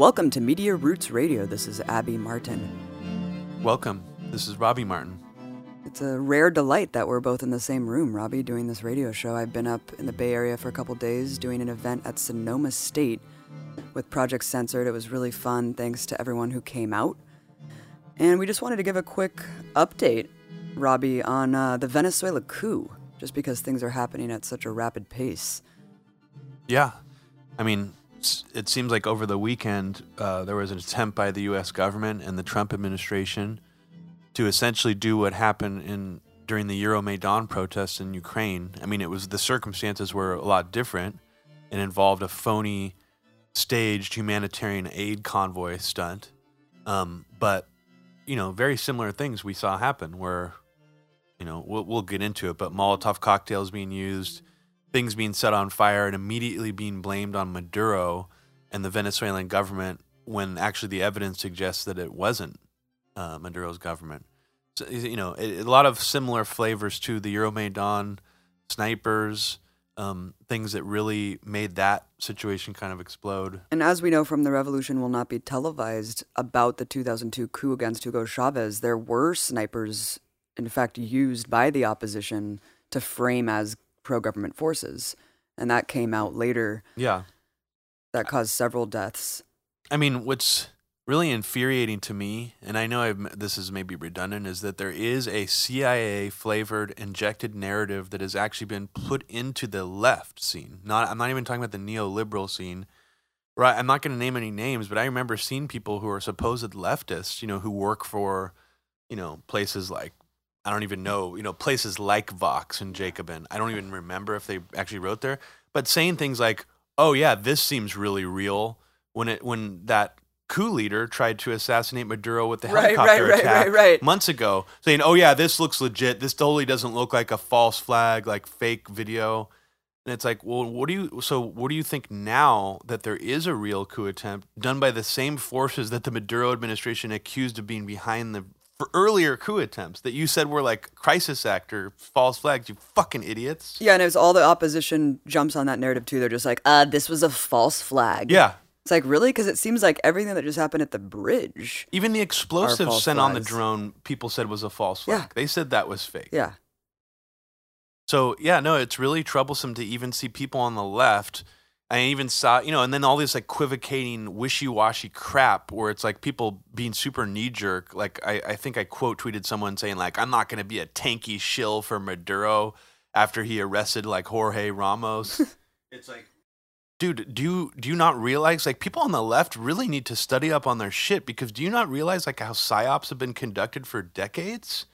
welcome to Media Roots Radio. This is Abby Martin. Welcome. This is Robbie Martin. It's a rare delight that we're both in the same room, Robbie, doing this radio show. I've been up in the Bay Area for a couple days doing an event at Sonoma State with Project Censored. It was really fun. Thanks to everyone who came out. And we just wanted to give a quick update, Robbie, on uh, the Venezuela coup, just because things are happening at such a rapid pace. Yeah. I mean, it seems like over the weekend uh, there was an attempt by the U.S. government and the Trump administration to essentially do what happened in during the Euromaidan protests in Ukraine. I mean, it was the circumstances were a lot different and involved a phony staged humanitarian aid convoy stunt. Um, but you know, very similar things we saw happen where you know we'll, we'll get into it, but Molotov cocktails being used things being set on fire and immediately being blamed on Maduro and the Venezuelan government when actually the evidence suggests that it wasn't uh, Maduro's government. So, you know, it, a lot of similar flavors to the Euromaidan snipers, um, things that really made that situation kind of explode. And as we know from the revolution will not be televised about the 2002 coup against Hugo Chavez, there were snipers, in fact, used by the opposition to frame as pro government forces. And that came out later. Yeah. That caused several deaths. I mean, what's really infuriating to me, and I know I've, this is maybe redundant, is that there is a CIA flavored injected narrative that has actually been put into the left scene. Not, I'm not even talking about the neoliberal scene. Right, I'm not going to name any names, but I remember seeing people who are supposed leftists, you know, who work for, you know, places like I don't even know, you know, places like Vox and Jacobin. I don't even remember if they actually wrote there, but saying things like, "Oh yeah, this seems really real." When it when that coup leader tried to assassinate Maduro with the right, helicopter right, attack right, right, months ago, saying, "Oh yeah, this looks legit. This totally doesn't look like a false flag, like fake video." And it's like, well, what do you? So, what do you think now that there is a real coup attempt done by the same forces that the Maduro administration accused of being behind the for earlier coup attempts that you said were like crisis actor false flags, you fucking idiots. Yeah, and it was all the opposition jumps on that narrative too. They're just like, uh, this was a false flag. Yeah. It's like, really? Because it seems like everything that just happened at the bridge. Even the explosives sent flags. on the drone, people said was a false flag. Yeah. They said that was fake. Yeah. So, yeah, no, it's really troublesome to even see people on the left – I even saw, you know, and then all this equivocating, wishy washy crap where it's like people being super knee jerk. Like, I, I think I quote tweeted someone saying, like, I'm not going to be a tanky shill for Maduro after he arrested, like, Jorge Ramos. it's like, dude, do you, do you not realize, like, people on the left really need to study up on their shit because do you not realize, like, how psyops have been conducted for decades?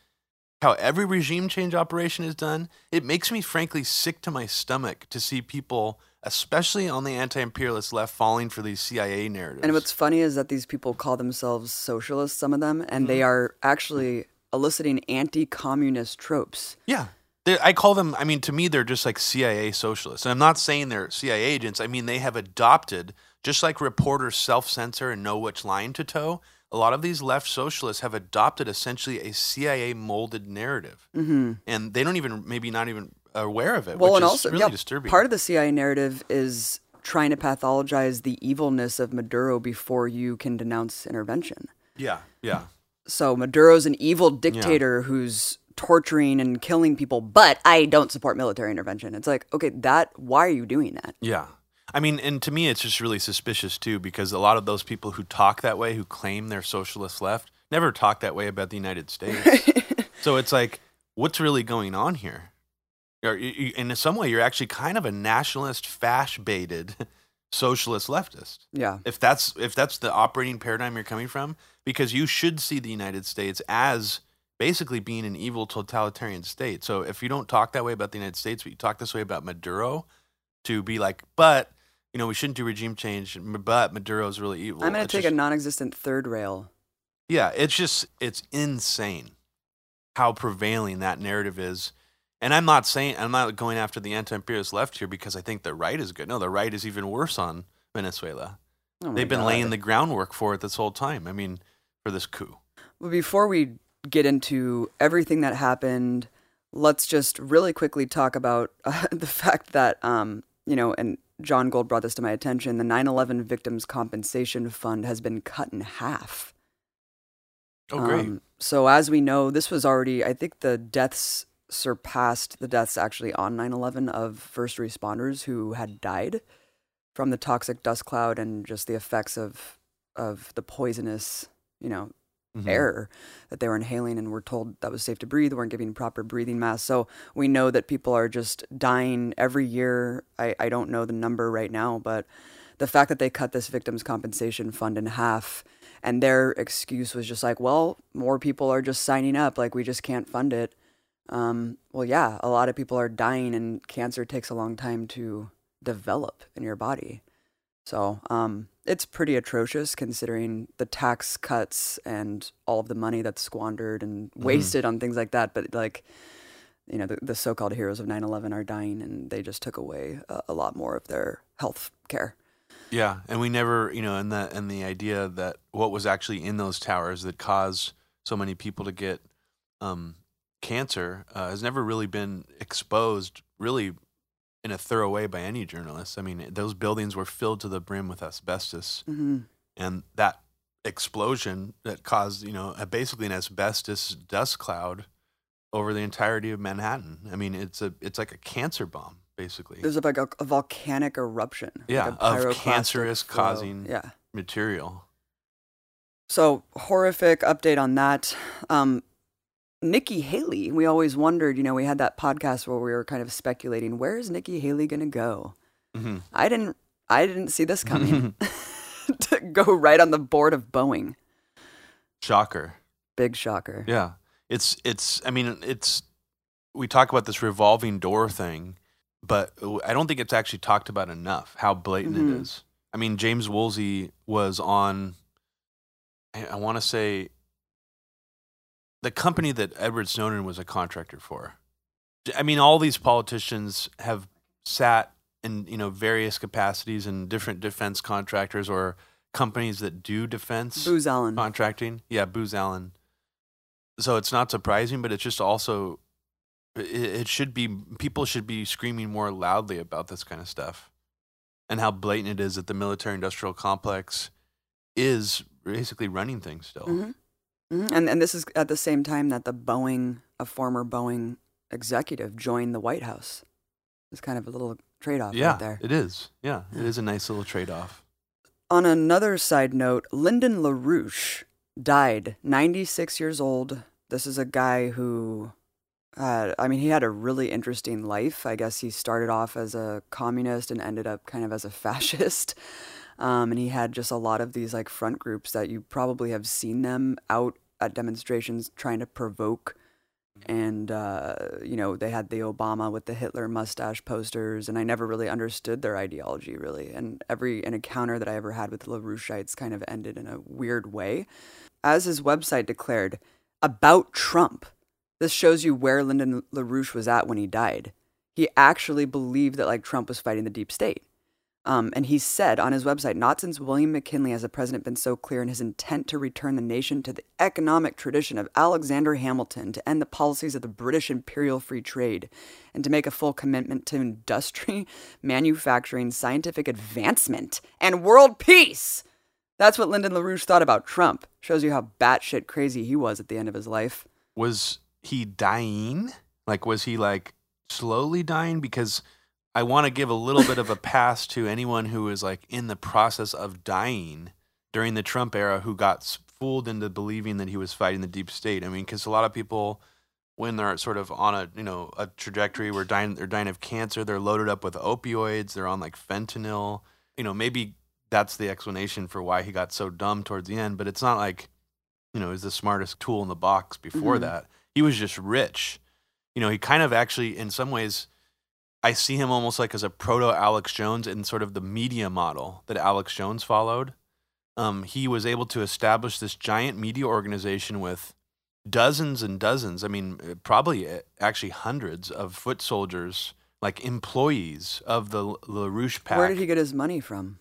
How every regime change operation is done? It makes me, frankly, sick to my stomach to see people especially on the anti-imperialist left, falling for these CIA narratives. And what's funny is that these people call themselves socialists, some of them, and mm-hmm. they are actually eliciting anti-communist tropes. Yeah. They're, I call them, I mean, to me, they're just like CIA socialists. And I'm not saying they're CIA agents. I mean, they have adopted, just like reporters self censor and know which line to toe, a lot of these left socialists have adopted essentially a CIA molded narrative. Mm-hmm. And they don't even, maybe not even aware of it. Well, and also, really yeah, disturbing. Part of the CIA narrative is trying to pathologize the evilness of Maduro before you can denounce intervention. Yeah, yeah. So Maduro's an evil dictator yeah. who's torturing and killing people, but I don't support military intervention. It's like, okay, that why are you doing that? Yeah. I mean, and to me, it's just really suspicious too, because a lot of those people who talk that way, who claim they're socialist left, never talk that way about the United States. so it's like, what's really going on here? In some way, you're actually kind of a nationalist, fash baited socialist leftist. Yeah. If that's if that's the operating paradigm you're coming from, because you should see the United States as basically being an evil totalitarian state. So if you don't talk that way about the United States, but you talk this way about Maduro, to be like, but you know, we shouldn't do regime change, but Maduro is really evil. I'm going to take just, a non-existent third rail. Yeah, it's just it's insane how prevailing that narrative is and I'm not saying I'm not going after the anti-imperialist left here because I think the right is good. No, the right is even worse on Venezuela. Oh They've been God. laying the groundwork for it this whole time. I mean, for this coup. Well, before we get into everything that happened, let's just really quickly talk about uh, the fact that um, you know, and John Gold brought this to my attention. The 9 11 Victims Compensation Fund has been cut in half. Oh, great. Um, so, as we know, this was already, I think the deaths surpassed the deaths actually on 9 11 of first responders who had died from the toxic dust cloud and just the effects of, of the poisonous, you know, Mhm. air that they were inhaling and were told that was safe to breathe, weren't giving proper breathing masks. So we know that people are just dying every year. I, I don't know the number right now, but the fact that they cut this victims compensation fund in half and their excuse was just like, well, more people are just signing up, like we just can't fund it. Um, well, yeah, a lot of people are dying and cancer takes a long time to develop in your body. So um, it's pretty atrocious considering the tax cuts and all of the money that's squandered and wasted on things like that. But like, you know, the, the so-called heroes of 9/11 are dying, and they just took away a, a lot more of their health care. Yeah, and we never, you know, and the and the idea that what was actually in those towers that caused so many people to get um, cancer uh, has never really been exposed, really, in a thorough way by any journalist. I mean, those buildings were filled to the brim with asbestos, hmm and that explosion that caused, you know, a, basically an asbestos dust cloud over the entirety of Manhattan. I mean, it's a it's like a cancer bomb, basically. There's like a, a volcanic eruption. like Yeah, a of cancerous flow. causing- Yeah. material. So horrific update on that. Um, Nikki Haley, we always wondered, you know, we had that podcast where we were kind of speculating, where is Nikki Haley going to go? hmm I didn't, I didn't see this coming. to go right on the board of Boeing. Shocker. Big shocker. Yeah. It's it's I mean it's we talk about this revolving door thing, but I don't think it's actually talked about enough how blatant Mhm. it is. I mean James Woolsey was on I, I want to say the company that Edward Snowden was a contractor for. I mean all these politicians have sat in you know various capacities in different defense contractors or companies that do defense Booz Allen. contracting. Yeah, Booz Allen. So it's not surprising, but it's just also it, it should be people should be screaming more loudly about this kind of stuff and how blatant it is that the military industrial complex is basically running things still. hmm hmm And and this is at the same time that the Boeing, a former Boeing executive, joined the White House. It's kind of a little trade off Yeah, right there. it is. Yeah, It is a nice little trade off. On another side note, Lyndon LaRouche died, 96 years old. This is a guy who had, I mean, he had a really interesting life. I guess he started off as a communist and ended up kind of as a fascist. Um, and he had just a lot of these like front groups that you probably have seen them out at demonstrations trying to provoke. And, uh, you know, they had the Obama with the Hitler mustache posters, and I never really understood their ideology, really. And every an encounter that I ever had with LaRoucheites kind of ended in a weird way. As his website declared, about Trump. This shows you where Lyndon LaRouche was at when he died. He actually believed that like Trump was fighting the deep state. Um, and he said on his website, not since William McKinley has a president been so clear in his intent to return the nation to the economic tradition of Alexander Hamilton, to end the policies of the British imperial free trade, and to make a full commitment to industry, manufacturing, scientific advancement, and world peace. That's what Lyndon LaRouche thought about Trump. Shows you how batshit crazy he was at the end of his life. Was he dying? Like was he like slowly dying because I want to give a little bit of a pass to anyone who is like in the process of dying during the Trump era who got fooled into believing that he was fighting the deep state. I mean, because a lot of people, when they're sort of on a you know a trajectory where dying, they're dying of cancer, they're loaded up with opioids, they're on like fentanyl. You know, maybe that's the explanation for why he got so dumb towards the end. But it's not like you know, is the smartest tool in the box before Mhm. that. He was just rich. You know, he kind of actually, in some ways, I see him almost like as a proto Alex Jones in sort of the media model that Alex Jones followed. Um, he was able to establish this giant media organization with dozens and dozens, I mean, uh, probably uh, actually hundreds of foot soldiers, like employees of the LaRouche PAC. Where did he get his money from?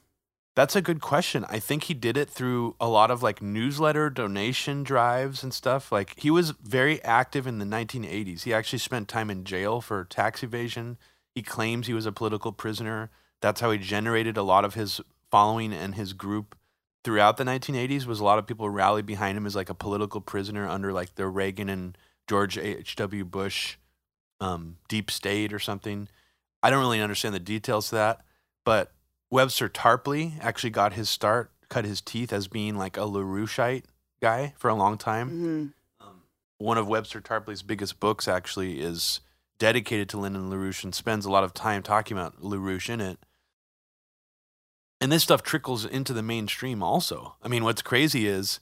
That's a good question. I think he did it through a lot of like newsletter donation drives and stuff. Like he was very active in the 1980s. He actually spent time in jail for tax evasion. He claims he was a political prisoner that's how he generated a lot of his following and his group throughout the 1980s was a lot of people rally behind him as like a political prisoner under like the Reagan and George H.W. Bush um, deep state or something. I don't really understand the details of that, but Webster Tarpley actually got his start, cut his teeth as being like a LaRoucheite guy for a long time. Mm-hmm. Um, one of Webster Tarpley's biggest books actually is dedicated to Lyndon LaRouche and spends a lot of time talking about LaRouche in it. And this stuff trickles into the mainstream also. I mean, what's crazy is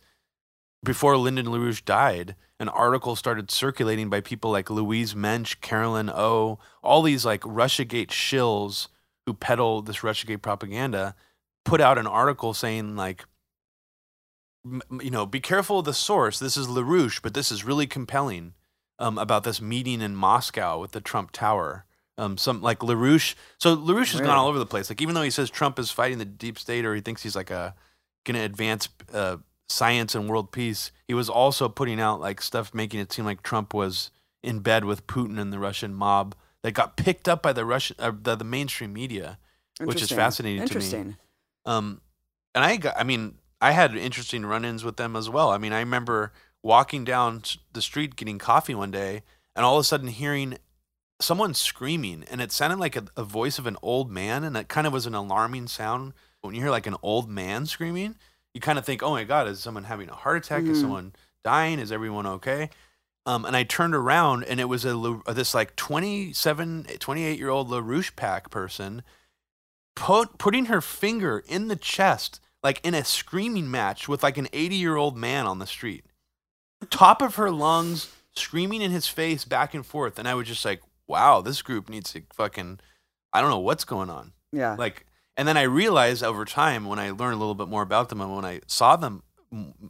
before Lyndon LaRouche died, an article started circulating by people like Louise Mensch, Carolyn O, all these like Russiagate shills who peddle this Russiagate propaganda, put out an article saying like, you know, be careful of the source. This is LaRouche, but this is really compelling um, about this meeting in Moscow with the Trump Tower. Um, some like LaRouche. So LaRouche has Really? gone all over the place. Like even though he says Trump is fighting the deep state or he thinks he's like a going to advance uh, science and world peace, he was also putting out like stuff making it seem like Trump was in bed with Putin and the Russian mob that got picked up by the Russian uh, the, the mainstream media. Which is Interesting. fascinating to me. Interesting. Um, and I got, I mean, I had interesting run-ins with them as well. I mean, I remember walking down the street getting coffee one day, and all of a sudden hearing someone screaming, and it sounded like a, a voice of an old man, and it kind of was an alarming sound. When you hear like an old man screaming, you kind of think, "Oh my God, is someone having a heart attack? Is Mhm. someone dying? Is everyone okay?" Um, and I turned around, and it was a this like 27, 28 year old LaRouche PAC person put putting her finger in the chest like in a screaming match with like an 80 year old man on the street top of her lungs screaming in his face back and forth. And i was just like wow this group needs to fucking i don't know what's going on. Yeah. like and then i realized over time when i learned a little bit more about them and when i saw them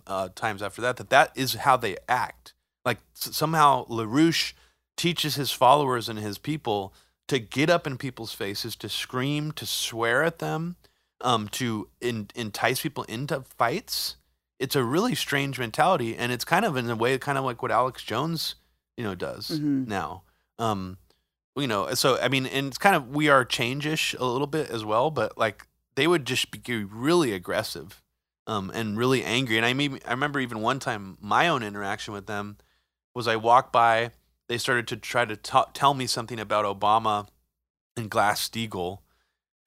uh, times after that that that is how they act. Like s- somehow larouche teaches his followers and his people to get up in people's faces to scream to swear at them um, to in, entice people into fights it's a really strange mentality and it's kind of in a way kind of like what alex jones you know does Mhm. now. Um you know so i mean and it's kind of we are change-ish a little bit as well but like they would just be really aggressive um and really angry. And i mean i remember even one time my own interaction with them was i walked by they started to try to t- tell me something about obama and glass-steagall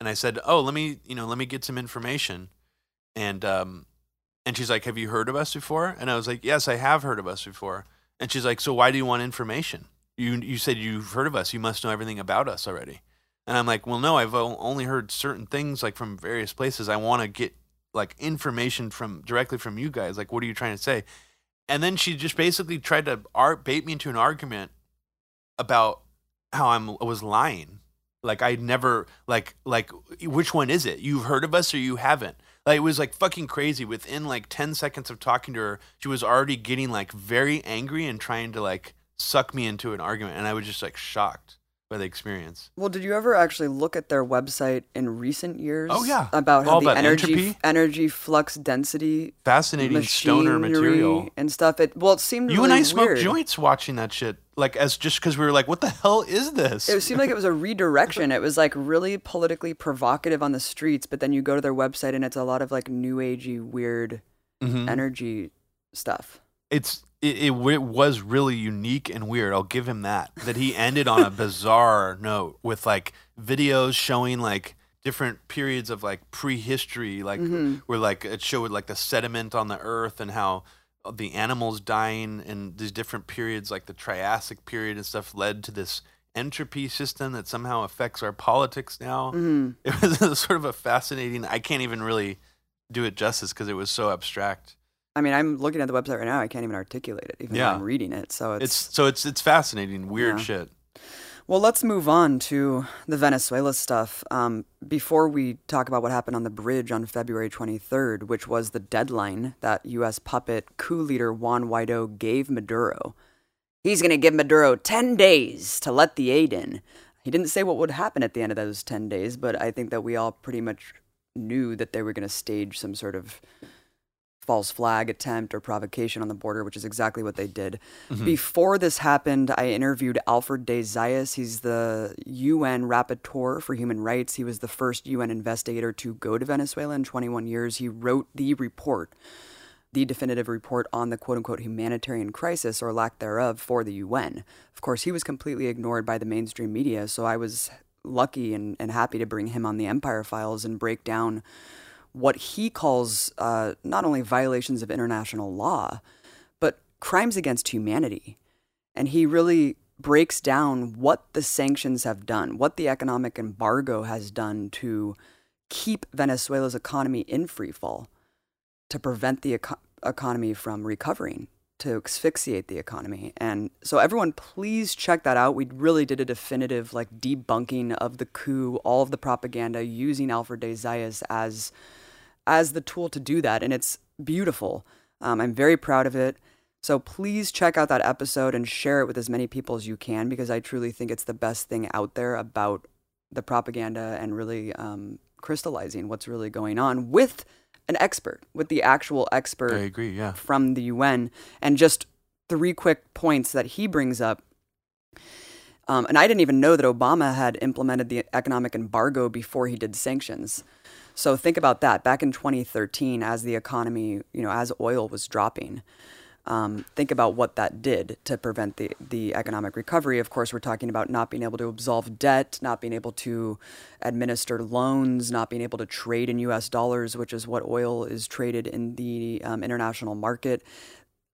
and i said oh let me you know let me get some information. And um and she's like have you heard of us before? And i was like yes i have heard of us before. And she's like so why do you want information? You you said you've heard of us. You must know everything about us already. And i'm like well no i've only heard certain things like from various places. I want to get like information from directly from you guys. Like what are you trying to say? And then she just basically tried to bait me into an argument about how i'm I was lying. Like i never like like which one is it? You've heard of us or you haven't like it was like fucking crazy. Within like 10 seconds of talking to her she was already getting like very angry and trying to like suck me into an argument and i was just like shocked by the experience Well, did you ever actually look at their website in recent years? Oh, yeah. About how All the about energy entropy. energy flux density fascinating stoner material and stuff. It well, it seemed you really and i smoked weird. joints watching that shit like as just because we were like what the hell is this It seemed like it was a redirection. It was like really politically provocative on the streets, but then you go to their website and it's a lot of like new agey weird Mhm. energy stuff. it's it, it, w- was really unique and weird. I'll give him that. That he ended on a bizarre note with like videos showing like different periods of like prehistory, like mm-hmm. where like it showed like the sediment on the earth and how the animals dying in these different periods, like the Triassic period and stuff, led to this entropy system that somehow affects our politics now. Mm-hmm. It was sort of a fascinating. I can't even really do it justice because it was so abstract. I mean, I'm looking at the website right now. I can't even articulate it, even Yeah. though I'm reading it. So it's, It's so it's it's fascinating, weird Yeah. shit. well. Let's move on to the Venezuela stuff. Um, before we talk about what happened on the bridge on February 23rd, which was the deadline that U.S. puppet coup leader Juan Guaido gave Maduro. He's going to give Maduro 10 days to let the aid in. He didn't say what would happen at the end of those 10 days, but I think that we all pretty much knew that they were going to stage some sort of false flag attempt or provocation on the border, which is exactly what they did. Mm-hmm. Before this happened, I interviewed Alfred de Zayas. He's the UN rapporteur for human rights. He was the first UN investigator to go to Venezuela in 21 years. He wrote the report, the definitive report on the quote unquote humanitarian crisis or lack thereof for the UN. Of course, he was completely ignored by the mainstream media, so I was lucky and, and happy to bring him on the Empire Files and break down what he calls uh, not only violations of international law, but crimes against humanity. And he really breaks down what the sanctions have done, what the economic embargo has done to keep Venezuela's economy in free fall, to prevent the eco- economy from recovering, to asphyxiate the economy. And so, everyone, please check that out. We really did a definitive like debunking of the coup, all of the propaganda using Alfred de Zayas as as the tool to do that, and it's beautiful. Um, I'm very proud of it. So please check out that episode and share it with as many people as you can because I truly think it's the best thing out there about the propaganda and really um, crystallizing what's really going on with an expert, with the actual expert I agree. Yeah. from the UN. And just three quick points that he brings up. Um, and I didn't even know that Obama had implemented the economic embargo before he did sanctions. So think about that. Back in 2013, as the economy, you know, as oil was dropping, um, think about what that did to prevent the, the economic recovery. Of course, we're talking about not being able to absolve debt, not being able to administer loans, not being able to trade in US dollars, which is what oil is traded in the um, international market.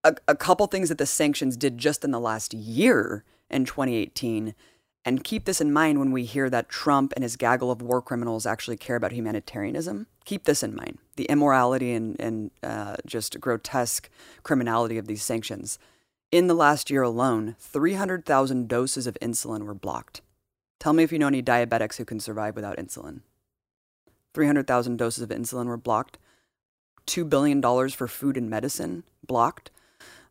A, a couple things that the sanctions did just in the last year in 2018 and keep this in mind when we hear that Trump and his gaggle of war criminals actually care about humanitarianism. Keep this in mind the immorality and, and uh, just grotesque criminality of these sanctions. In the last year alone, 300,000 doses of insulin were blocked. Tell me if you know any diabetics who can survive without insulin. 300,000 doses of insulin were blocked. $2 billion for food and medicine blocked.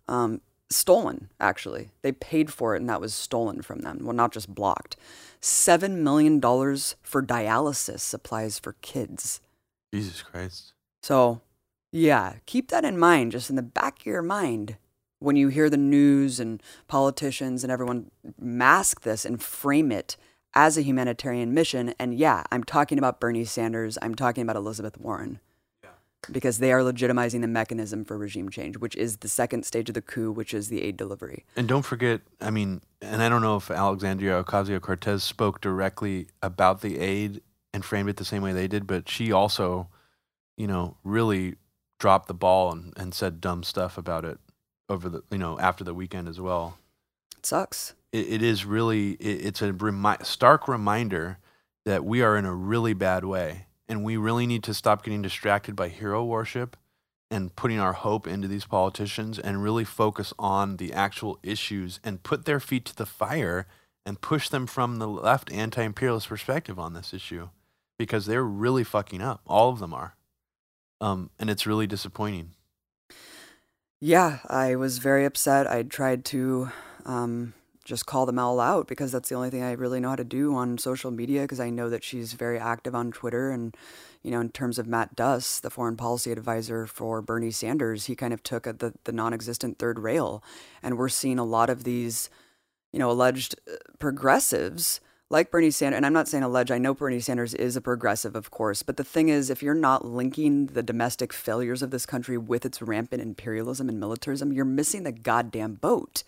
Um, stolen, actually. They paid for it and that was stolen from them. Well, not just blocked. $7 million for dialysis supplies for kids. Jesus Christ. So, yeah, keep that in mind, just in the back of your mind when you hear the news and politicians and everyone mask this and frame it as a humanitarian mission. And yeah, I'm talking about Bernie Sanders, I'm talking about Elizabeth Warren because they are legitimizing the mechanism for regime change, which is the second stage of the coup, which is the aid delivery. And don't forget, I mean, and I don't know if Alexandria Ocasio Cortez spoke directly about the aid and framed it the same way they did, but she also, you know, really dropped the ball and, and said dumb stuff about it over the, you know, after the weekend as well. It sucks. It, it is really, it, it's a remi- stark reminder that we are in a really bad way and we really need to stop getting distracted by hero worship and putting our hope into these politicians and really focus on the actual issues and put their feet to the fire and push them from the left anti-imperialist perspective on this issue because they're really fucking up. All of them are. Um, and it's really disappointing. Yeah, I was very upset. I tried to um, just call them all out because that's the only thing I really know how to do on social media because I know that she's very active on Twitter. And, you know, in terms of Matt Duss, the foreign policy advisor for Bernie Sanders, he kind of took a, the, the non existent third rail. And we're seeing a lot of these, you know, alleged uh, progressives like Bernie Sanders, and I'm not saying alleged, I know Bernie Sanders is a progressive, of course, but the thing is, if you're not linking the domestic failures of this country with its rampant imperialism and militarism, you're missing the goddamn boat.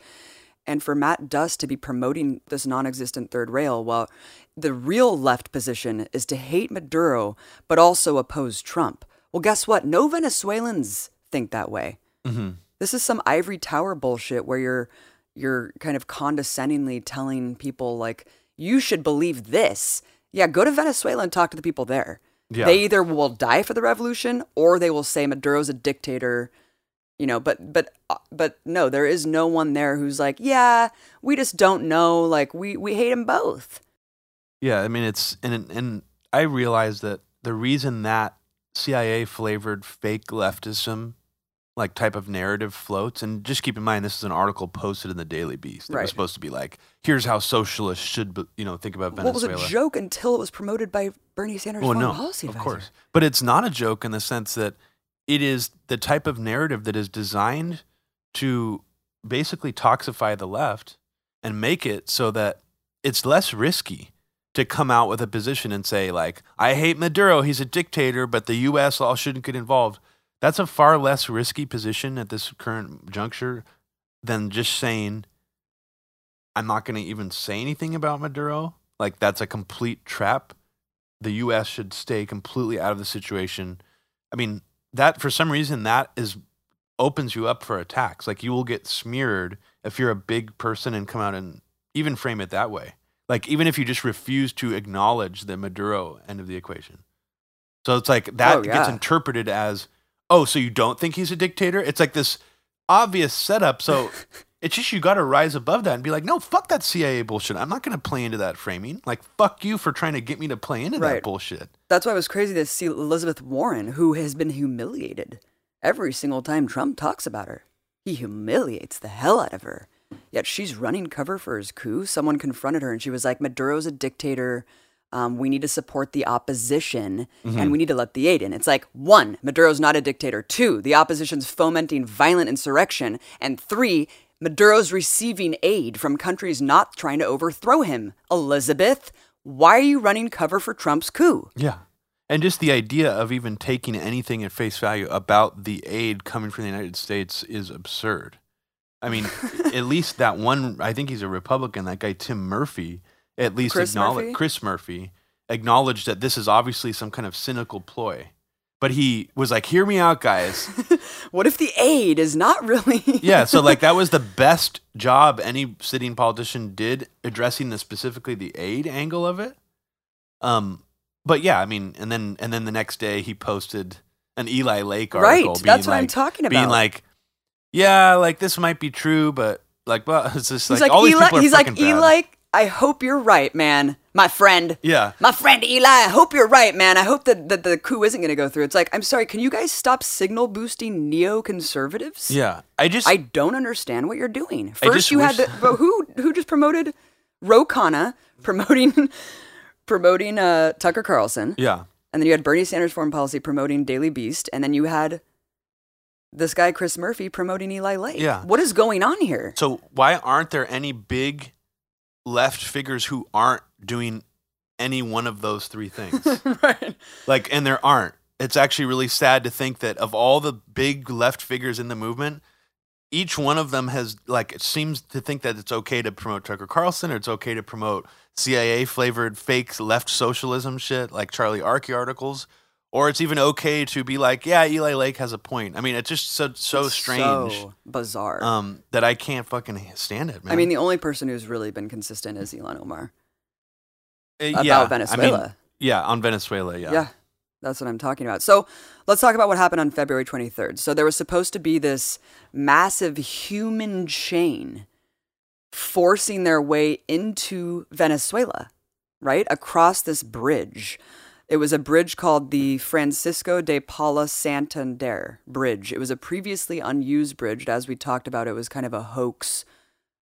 And for Matt Duss to be promoting this non existent third rail, well, the real left position is to hate Maduro, but also oppose Trump. Well, guess what? No Venezuelans think that way. mm-hmm. This is some ivory tower bullshit where you're you're kind of condescendingly telling people like you should believe this. Yeah, go to Venezuela and talk to the people there. Yeah. They either will die for the revolution or they will say Maduro's a dictator. You know, but but uh, but no, there is no one there who's like, yeah, we just don't know. Like we we hate them both. Yeah, I mean it's and and I realize that the reason that CIA flavored fake leftism like type of narrative floats and just keep in mind this is an article posted in the Daily Beast. that Right. was supposed to be like here's how socialists should be- you know think about Venezuela. What was a joke until it was promoted by Bernie Sanders' well, foreign no, policy of advisor. course. But it's not a joke in the sense that it is the type of narrative that is designed to basically toxify the left and make it so that it's less risky to come out with a position and say like I hate Maduro, he's a dictator, but the US all shouldn't get involved. That's a far less risky position at this current juncture than just saying I'm not going to even say anything about Maduro. Like that's a complete trap. The US should stay completely out of the situation. I mean, that for some reason that is opens you up for attacks. Like you will get smeared if you're a big person and come out and even frame it that way. Like even if you just refuse to acknowledge the Maduro end of the equation. So it's like that Oh, gets interpreted as, oh, so you don't think he's a dictator? It's like this obvious setup. So it's just you got to rise above that and be like, no, fuck that CIA bullshit. I'm not going to play into that framing. Like, fuck you for trying to get me to play into that bullshit. That's why it was crazy to see Elizabeth Warren, who has been humiliated every single time Trump talks about her. He humiliates the hell out of her. Yet she's running cover for his coup. Someone confronted her and she was like, Maduro's a dictator. Um, we need to support the opposition and we need to let the aid in. It's like, one, Maduro's not a dictator. Two, the opposition's fomenting violent insurrection. And three, Maduro's receiving aid from countries not trying to overthrow him. Elizabeth, why are you running cover for Trump's coup? Yeah. And just the idea of even taking anything at face value about the aid coming from the United States is absurd. I mean, at least that one, I think he's a Republican, that guy Tim Murphy, at least acknowledged, Chris Murphy, acknowledged that this is obviously some kind of cynical ploy. But he was like, hear me out, guys. What if the aid is not really? yeah, so like that was the best job any sitting politician did addressing the specifically the aid angle of it. Um, but yeah, I mean, and then and then the next day he posted an Eli Lake article. Right, that's what I'm talking about. Being like, yeah, like this might be true, but like, well, it's just he's like, like, all these Eli. people are He's like bad. Eli. I hope you're right, man. My friend. Yeah, My friend Eli, I hope you're right, man. I hope that, that the coup isn't going to go through. It's like, I'm sorry, can you guys stop signal boosting neoconservatives? yeah. I just, I don't understand what you're doing. First, you had the but who who just promoted Ro Khanna promoting promoting uh, Tucker Carlson, yeah, and then you had Bernie Sanders foreign policy promoting Daily Beast, and then you had this guy Chris Murphy promoting Eli Lake. Yeah. what is going on here? So why aren't there any big left figures who aren't doing any one of those three things? right. Like, and there aren't. It's actually really sad to think that of all the big left figures in the movement, each one of them has like it seems to think that it's okay to promote Tucker Carlson or it's okay to promote CIA flavored fake left socialism shit like Charlie Arky articles, or it's even okay to be like, yeah, Eli Lake has a point. I mean, it's just so so strange So bizarre. um, that I can't fucking stand it, man. I mean, the only person who's really been consistent is Ilhan Omar Uh, about yeah, I mean, Venezuela. yeah, on Venezuela, yeah. Yeah. That's what I'm talking about. So let's talk about what happened on February 23rd. So there was supposed to be this massive human chain forcing their way into Venezuela, right? Across this bridge. It was a bridge called the Francisco de Paula Santander Bridge. It was a previously unused bridge. As we talked about, it was kind of a hoax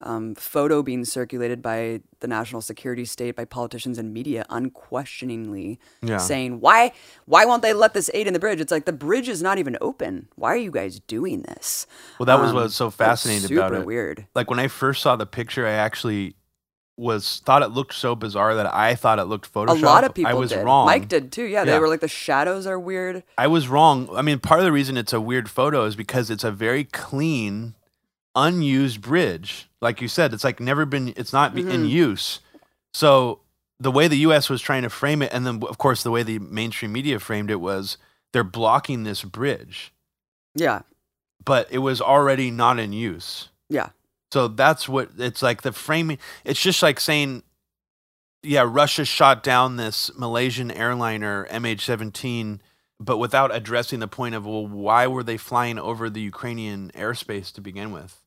um, photo being circulated by the national security state, by politicians and media, unquestioningly Yeah. saying, "Why? Why won't they let this aid in the bridge?" It's like the bridge is not even open. Why are you guys doing this? Well, that was Um, what's so that's fascinating about super it. Weird. Like when I first saw the picture, I actually was thought it looked so bizarre that I thought it looked photoshopped. A lot of people I was did. wrong. Mike did too. Yeah, they Yeah. were like the shadows are weird. I was wrong. I mean, part of the reason it's a weird photo is because it's a very clean, unused bridge. Like you said, it's like never been. It's not be in mm-hmm. use. So the way the U.S. was trying to frame it, and then of course the way the mainstream media framed it was they're blocking this bridge, Yeah, but it was already not in use. yeah, So that's what it's like the framing. It's just like saying, yeah, Russia shot down this Malaysian airliner MH17, but without addressing the point of, well, why were they flying over the Ukrainian airspace to begin with?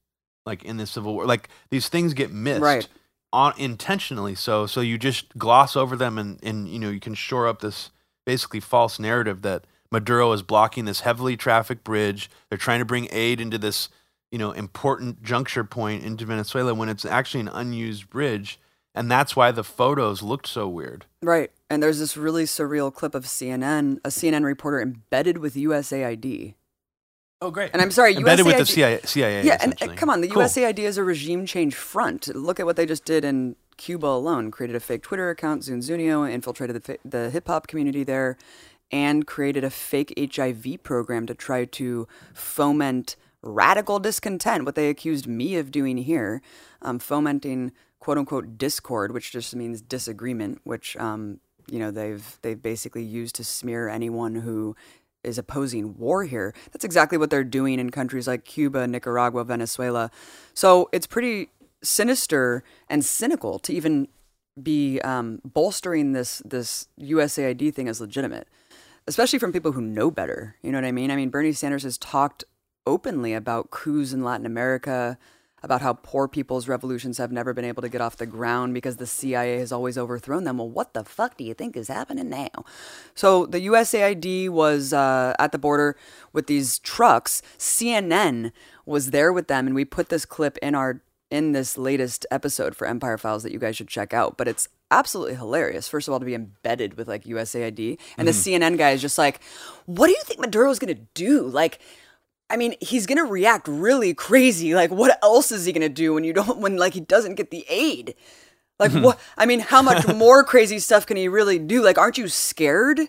Like in the civil war, like these things get missed Right. on intentionally. So, so you just gloss over them, and and you know you can shore up this basically false narrative that Maduro is blocking this heavily trafficked bridge. They're trying to bring aid into this, you know, important juncture point into Venezuela when it's actually an unused bridge. and that's why the photos looked so weird. Right. And there's this really surreal clip of CNN, a CNN reporter embedded with USAID. Oh, great! And I'm sorry, embedded USAID, with the CIA. CIA yeah, and uh, come on, the Cool. USAID is a regime change front. Look at what they just did in Cuba alone. Created a fake Twitter account, ZunZuneo, infiltrated the, the hip hop community there, and created a fake HIV program to try to foment radical discontent. What they accused me of doing here, um, fomenting quote unquote discord, which just means disagreement, which um, you know they've they've basically used to smear anyone who is opposing war here. That's exactly what they're doing in countries like Cuba, Nicaragua, Venezuela. So it's pretty sinister and cynical to even be um, bolstering this this USAID thing as legitimate, especially from people who know better. You know what I mean? I mean, Bernie Sanders has talked openly about coups in Latin America, about how poor people's revolutions have never been able to get off the ground because the CIA has always overthrown them. Well, what the fuck do you think is happening now? So the USAID was uh, at the border with these trucks. CNN was there with them, and we put this clip in our in this latest episode for Empire Files that you guys should check out. But it's absolutely hilarious. First of all, to be embedded with like USAID, and the CNN guy is just like, "What do you think Maduro is gonna do?" Like. I mean, he's gonna react really crazy. Like, what else is he gonna do when you don't, when like he doesn't get the aid? Like, what? I mean, how much more crazy stuff can he really do? Like, aren't you scared?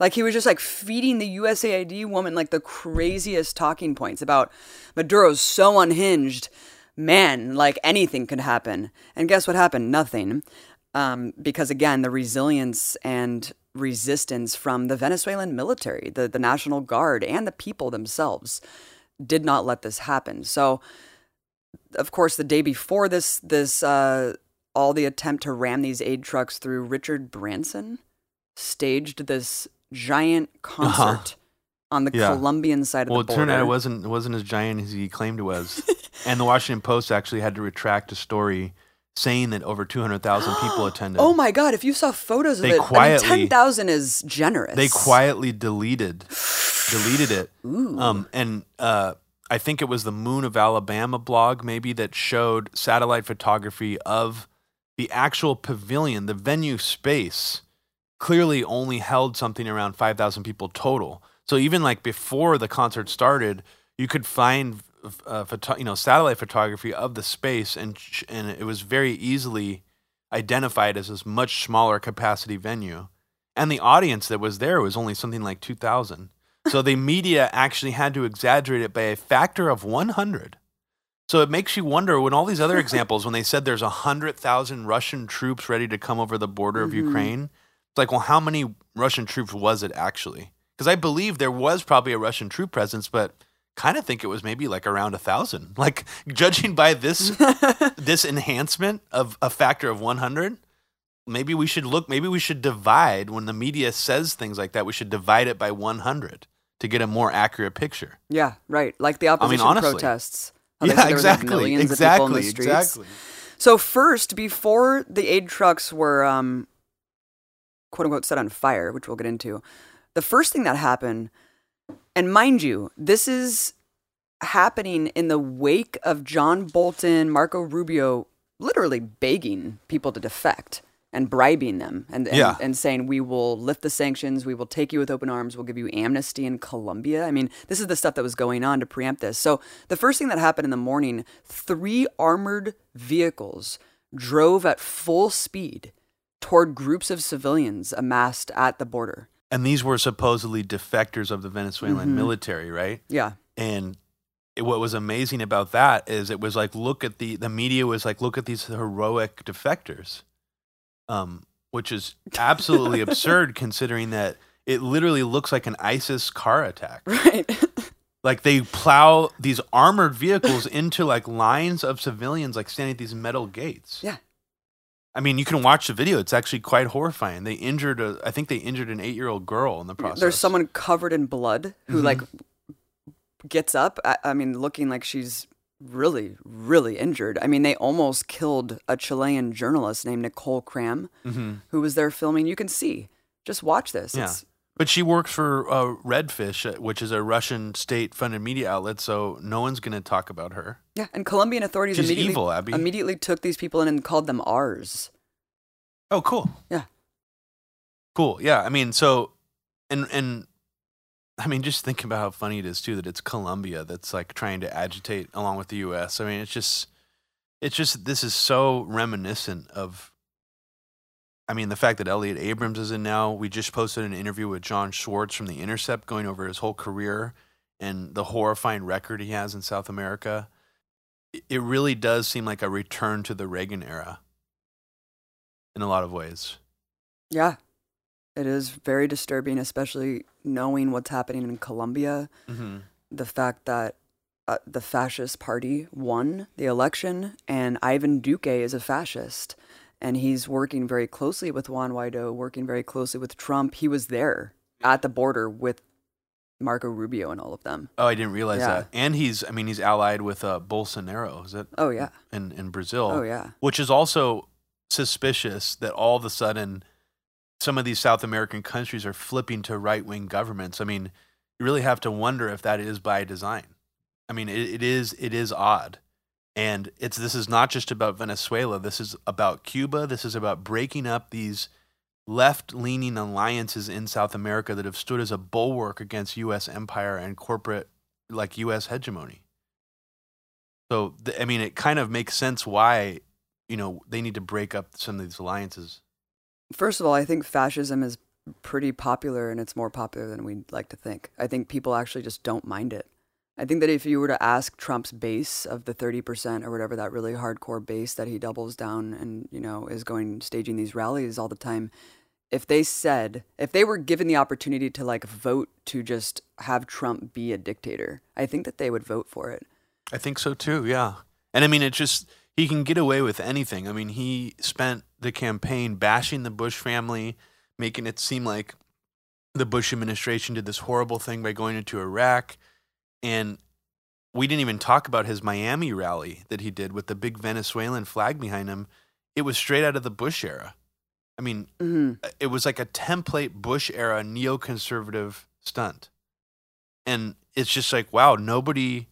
Like, he was just like feeding the USAID woman like the craziest talking points about Maduro's so unhinged. Man, like anything could happen. And guess what happened? Nothing. Um, because again, the resilience and resistance from the Venezuelan military, the, the National Guard, and the people themselves did not let this happen. So, of course, the day before this, this uh, all the attempt to ram these aid trucks through, Richard Branson staged this giant concert on the Uh-huh. Yeah. Colombian side of Well, the it border. turned out it wasn't it wasn't as giant as he claimed it was, and the Washington Post actually had to retract a story saying that over two hundred thousand people attended. Oh my God! If you saw photos of it, quietly- I mean, ten thousand is generous. They quietly deleted deleted it. Um, and uh, I think it was the Moon of Alabama blog maybe that showed satellite photography of the actual pavilion, the venue space. Clearly, only held something around five thousand people total. So even like before the concert started, you could find uh, photo- you know satellite photography of the space, and sh- and it was very easily identified as this much smaller capacity venue. And the audience that was there was only something like 2000 so the media actually had to exaggerate it by a factor of 100 so it makes you wonder when all these other examples when they said there's 100000 russian troops ready to come over the border of ukraine it's like well how many russian troops was it actually? Because i believe there was probably a russian troop presence but kind of think it was maybe like around a thousand like judging by this this enhancement of a factor of 100 maybe we should look maybe we should divide when the media says things like that we should divide it by 100 to get a more accurate picture Yeah, right. Like the opposition honestly. protests. How they yeah said there was, like, exactly millions of people in the exactly exactly So first, before the aid trucks were um, quote unquote set on fire, which we'll get into, the first thing that happened, and mind you, this is happening in the wake of John Bolton, Marco Rubio, literally begging people to defect and bribing them and, and, Yeah. and saying we will lift the sanctions. We will take you with open arms. We'll give you amnesty in colombia. I mean this is the stuff that was going on to preempt this. So the first thing that happened in the morning three armored vehicles drove at full speed toward groups of civilians amassed at the border and these were supposedly defectors of the venezuelan Mhm. military right? Yeah. And it, what was amazing about that is it was like look at the the media was like look at these heroic defectors um which is absolutely absurd considering that it literally looks like an isis car attack. Right. Like they plow these armored vehicles into like lines of civilians like standing at these metal gates. Yeah i mean you can watch the video. It's actually quite horrifying. They injured a i think they injured an eight-year-old girl in the process there's someone covered in blood who Mhm. like gets up. I, I mean looking like she's really really injured. I mean they almost killed a chilean journalist named nicole kramm hmm who was there filming. You can see. Just watch this. Yeah. It's- But she works for uh, Redfish, uh, which is a Russian state-funded media outlet, so no one's going to talk about her. yeah and colombian authorities She's immediately evil, Abby. immediately took these people in and called them ours Oh, cool. Yeah. Cool. Yeah. I mean, so, and and I mean, just think about how funny it is too that it's Colombia that's like trying to agitate along with the U.S. I mean, it's just, it's just this is so reminiscent of. I mean, the fact that Elliott Abrams is in now. We just posted an interview with Jon Schwarz from The Intercept, going over his whole career and the horrifying record he has in South America. It really does seem like a return to the Reagan era in a lot of ways. Yeah. It is very disturbing, especially knowing what's happening in Colombia. Mm-hmm. The fact that uh, the fascist party won the election, and Ivan Duque is a fascist. And he's working very closely with Juan Guaido, working very closely with Trump. He was there at the border with Marco Rubio and all of them. Oh, I didn't realize Yeah. that. And he's, I mean, he's allied with uh, Bolsonaro. Is it? Oh, yeah. In in Brazil. Oh, yeah. Which is also suspicious that all of a sudden some of these South American countries are flipping to right wing governments. I mean, you really have to wonder if that is by design. I mean, it, it is it is odd. And it's this is not just about Venezuela. This is about Cuba. This is about breaking up these left leaning alliances in South America that have stood as a bulwark against US empire and corporate like US hegemony. So I mean it kind of makes sense why, you know, they need to break up some of these alliances. First of all, I think fascism is pretty popular and it's more popular than we'd like to think. I think people actually just don't mind it. I think that if you were to ask Trump's base of the 30% or whatever, that really hardcore base that he doubles down and, you know, is going staging these rallies all the time, if they said, if they were given the opportunity to like vote to just have Trump be a dictator, I think that they would vote for it. I think so too, yeah. And I mean, it just, he can get away with anything. I mean, he spent the campaign bashing the Bush family, making it seem like the Bush administration did this horrible thing by going into Iraq. And we didn't even talk about his Miami rally that he did with the big Venezuelan flag behind him. It was straight out of the Bush era. I mean, hmm it was like a template Bush era neoconservative stunt. And it's just like, wow, nobody,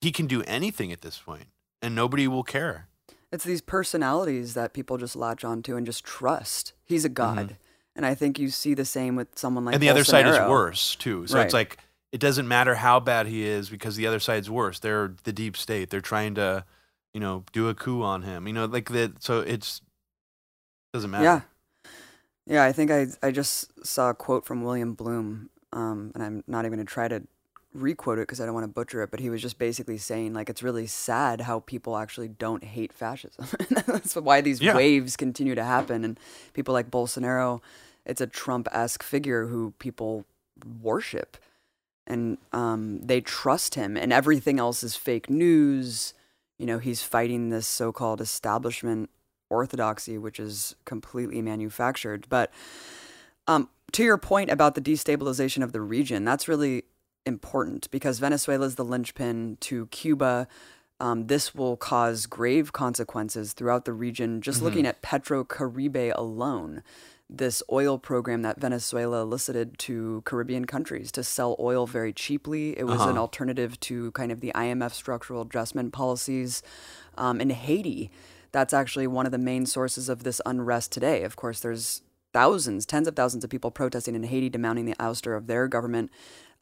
he can do anything at this point and nobody will care. It's these personalities that people just latch onto and just trust. He's a god. And I think you see the same with someone like Mm-hmm. and the other side is worse too. So it's like, it doesn't matter how bad he is because the other side's worse. They're the deep state. They're trying to, you know, do a coup on him. You know, like that. So it's, doesn't matter. Yeah. Yeah, I think I I just saw a quote from William Blum, um, and I'm not even gonna try to requote it because I don't want to butcher it, but he was just basically saying like it's really sad how people actually don't hate fascism. That's why these Yeah. waves continue to happen, and people like Bolsonaro, it's a Trump-esque figure who people worship, and um, they trust him, and everything else is fake news. You know, he's fighting this so-called establishment orthodoxy, which is completely manufactured. But um, to your point about the destabilization of the region, that's really important because Venezuela is the linchpin to Cuba. Um, this will cause grave consequences throughout the region. Just looking at PetroCaribe alone, this oil program that Venezuela elicited to Caribbean countries to sell oil very cheaply. It was an Uh-huh. alternative to kind of the IMF structural adjustment policies. Um, in Haiti, that's actually one of the main sources of this unrest today. Of course, there's thousands, tens of thousands of people protesting in Haiti, demanding the ouster of their government.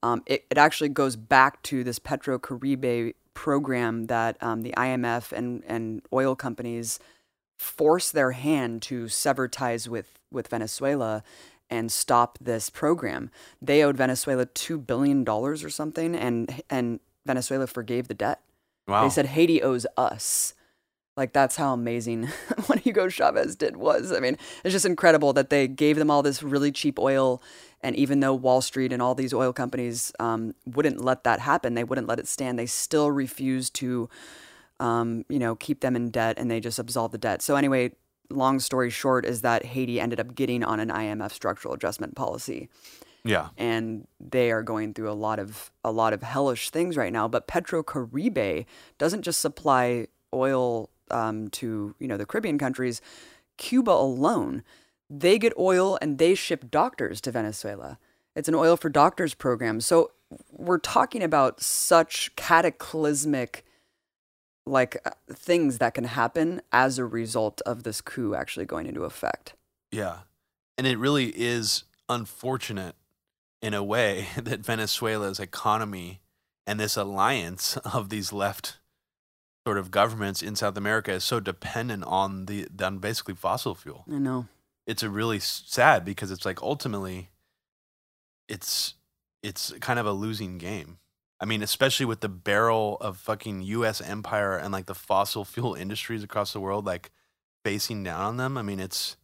Um, it, it actually goes back to this PetroCaribe program that um, the IMF and, and oil companies force their hand to sever ties with, with Venezuela and stop this program. They owed Venezuela $2 billion or something, and, and Venezuela forgave the debt. Wow. They said Haiti owes us. Like that's how amazing what Hugo Chavez did was. I mean, it's just incredible that they gave them all this really cheap oil, and even though Wall Street and all these oil companies um, wouldn't let that happen, they wouldn't let it stand. They still refused to, um, you know, keep them in debt, and they just absolved the debt. So anyway, long story short is that Haiti ended up getting on an IMF structural adjustment policy yeah. and they are going through a lot of a lot of hellish things right now. But PetroCaribe doesn't just supply oil um, to you know the Caribbean countries. Cuba alone, they get oil and they ship doctors to Venezuela. It's an oil for doctors program. So we're talking about such cataclysmic like uh, things that can happen as a result of this coup actually going into effect. Yeah. And it really is unfortunate in a way that Venezuela's economy and this alliance of these left sort of governments in South America is so dependent on the on basically fossil fuel. I know. It's a really sad because it's like ultimately it's it's kind of a losing game. I mean, especially with the barrel of fucking US empire and like the fossil fuel industries across the world like facing down on them. I mean, it's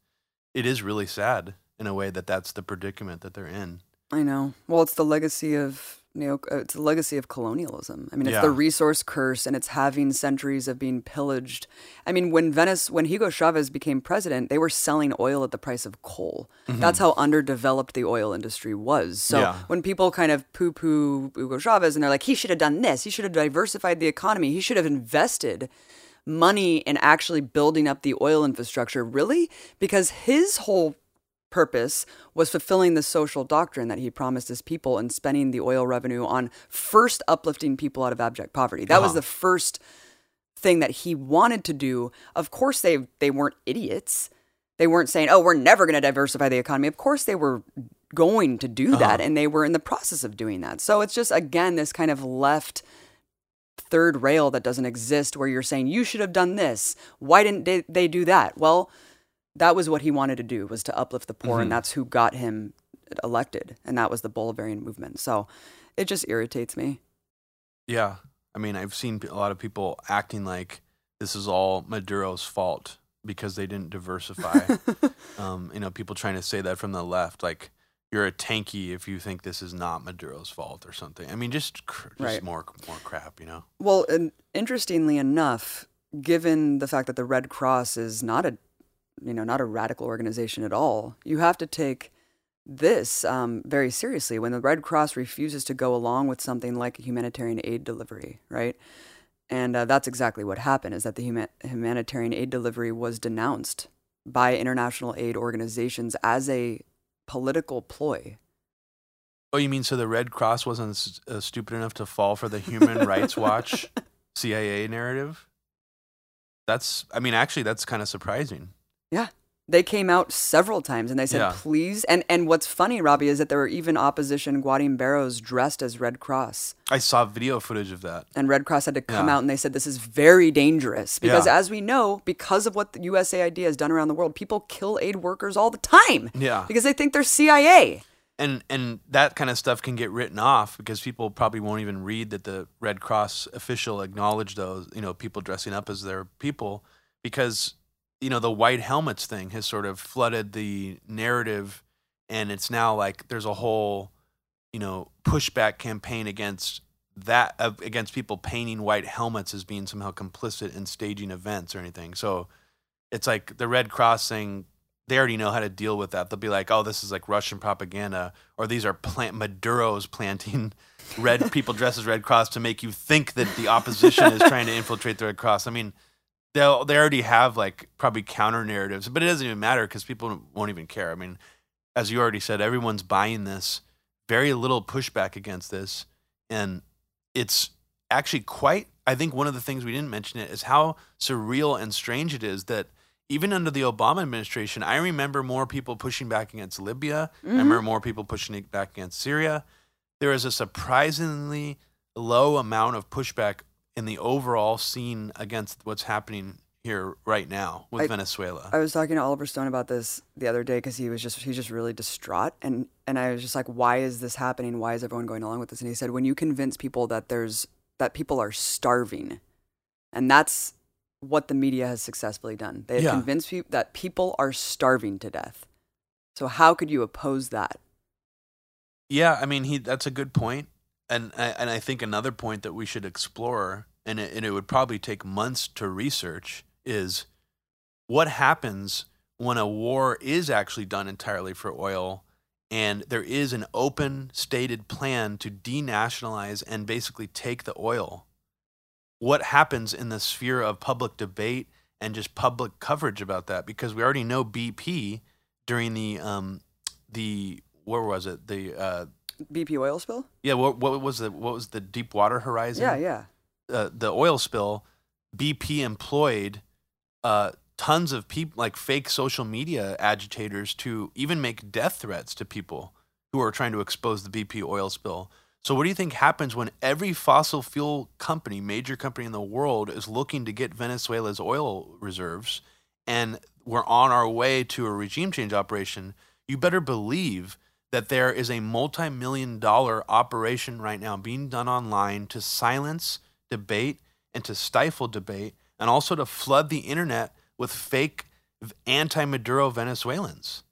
it is really sad in a way that that's the predicament that they're in. I know. Well, it's the legacy of neo. uh, It's a legacy of colonialism. I mean, it's Yeah. the resource curse, and it's having centuries of being pillaged. I mean, when Venice, when Hugo Chavez became president, they were selling oil at the price of coal. That's how underdeveloped the oil industry was. So Yeah. when people kind of poo-poo Hugo Chavez, and they're like, he should have done this. He should have diversified the economy. He should have invested money in actually building up the oil infrastructure. Really, because his whole purpose was fulfilling the social doctrine that he promised his people and spending the oil revenue on first uplifting people out of abject poverty. That was Uh-huh. the first thing that he wanted to do. Of course they they weren't idiots. They weren't saying, "Oh, we're never going to diversify the economy." Of course they were going to do that and they were in the process of doing that. So it's just again this kind of left third rail that doesn't exist where you're saying you should have done this. Why didn't they, they do that? Well, that was what he wanted to do was to uplift the poor and that's who got him elected and that was the Bolivarian movement. So it just irritates me. Yeah. I mean, I've seen a lot of people acting like this is all Maduro's fault because they didn't diversify. um, you know, people trying to say that from the left, like you're a tanky if you think this is not Maduro's fault or something. I mean, just cr- just Right. more more crap, you know. Well, and interestingly enough, given the fact that the Red Cross is not a, you know, not a radical organization at all, you have to take this um, very seriously. When the Red Cross refuses to go along with something like humanitarian aid delivery, right? And uh, that's exactly what happened: is that the huma- humanitarian aid delivery was denounced by international aid organizations as a political ploy. Oh, you mean so the Red Cross wasn't s- uh, stupid enough to fall for the Human Rights Watch CIA narrative? That's, I mean, actually, that's kind of surprising. Yeah. They came out several times and they said, Yeah. please. And, and what's funny, Robbie, is that there were even opposition Guarimberos dressed as Red Cross. I saw video footage of that. And Red Cross had to come Yeah. out and they said, this is very dangerous. Because Yeah. as we know, because of what the USAID has done around the world, people kill aid workers all the time Yeah. because they think they're CIA. and and that kind of stuff can get written off because people probably won't even read that the Red Cross official acknowledged those you know people dressing up as their people because you know the white helmets thing has sort of flooded the narrative and it's now like there's a whole you know pushback campaign against that uh, against people painting white helmets as being somehow complicit in staging events or anything so it's like the Red Cross thing they already know how to deal with that. They'll be like, "Oh, this is like Russian propaganda," or these are plant Maduro's planting red people dressed as Red Cross to make you think that the opposition is trying to infiltrate the Red Cross. I mean, they'll they already have like probably counter narratives, but it doesn't even matter because people won't even care. I mean, as you already said, everyone's buying this. Very little pushback against this, and it's actually quite. I think one of the things we didn't mention it is how surreal and strange it is that even under the Obama administration, I remember more people pushing back against Libya. I mm-hmm. remember more people pushing back against Syria. There is a surprisingly low amount of pushback in the overall scene against what's happening here right now with I- Venezuela. I was talking to Oliver Stone about this the other day because he was just he's just really distraught and and I was just like, why is this happening? Why is everyone going along with this? And he said, when you convince people that there's that people are starving, and that's what the media has successfully done. They have Yeah. convinced people that people are starving to death. So how could you oppose that? Yeah, I mean, he that's a good point, and I- and I think another point that we should explore, and it, and it would probably take months to research, is what happens when a war is actually done entirely for oil, and there is an open, stated plan to denationalize and basically take the oil. What happens in the sphere of public debate and just public coverage about that? Because we already know BP during the um, the where was it the uh, BP oil spill? yeah what what was the what was the Deepwater Horizon Yeah, yeah. uh, the oil spill BP employed uh, tons of people, like fake social media agitators, to even make death threats to people who are trying to expose the BP oil spill. So, what do you think happens when every fossil fuel company, major company in the world, is looking to get Venezuela's oil reserves and we're on our way to a regime change operation? You better believe that there is a multi million dollar operation right now being done online to silence debate and to stifle debate and also to flood the internet with fake anti Maduro Venezuelans.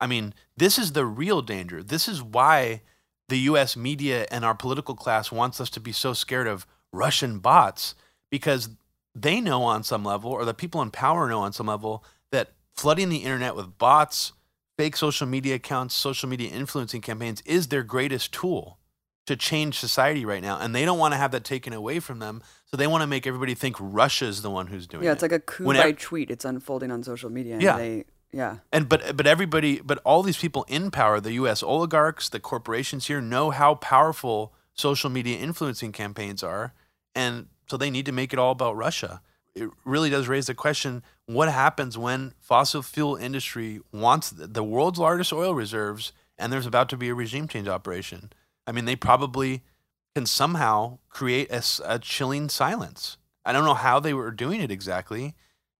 I mean, this is the real danger. This is why the US media and our political class wants us to be so scared of Russian bots because they know on some level, or the people in power know on some level, that flooding the internet with bots, fake social media accounts, social media influencing campaigns is their greatest tool to change society right now. And they don't want to have that taken away from them. So they want to make everybody think Russia's the one who's doing it. yeah, it. it's like a coup Whenever- by tweet. It's unfolding on social media. And Yeah. They, yeah. And but but everybody but all these people in power, the US oligarchs, the corporations here know how powerful social media influencing campaigns are and so they need to make it all about Russia. It really does raise the question what happens when fossil fuel industry wants the world's largest oil reserves and there's about to be a regime change operation. I mean, they probably can somehow create a chilling silence. I don't know how they were doing it exactly,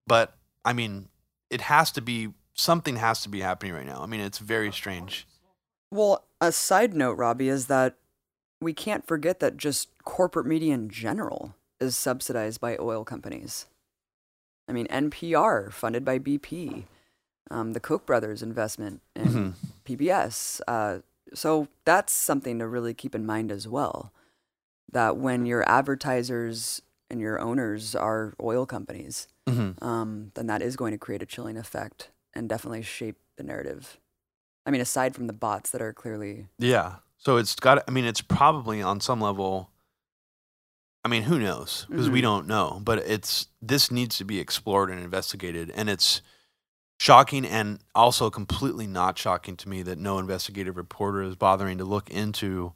but I mean, it has to be something has to be happening right now. I mean, it's very strange. Well, a side note, Robbie, is that we can't forget that just corporate media in general is subsidized by oil companies. I mean, NPR, funded by BP, um, the Koch brothers' investment in Mhm. PBS. Uh, so that's something to really keep in mind as well. That when your advertisers and your owners are oil companies, Mm-hmm. um, then that is going to create a chilling effect and definitely shape the narrative. I mean, aside from the bots that are clearly Yeah. So it's got. I mean, it's probably on some level. I mean, who knows? Because we Mhm. don't know. But it's this needs to be explored and investigated, and it's shocking and also completely not shocking to me that no investigative reporter is bothering to look into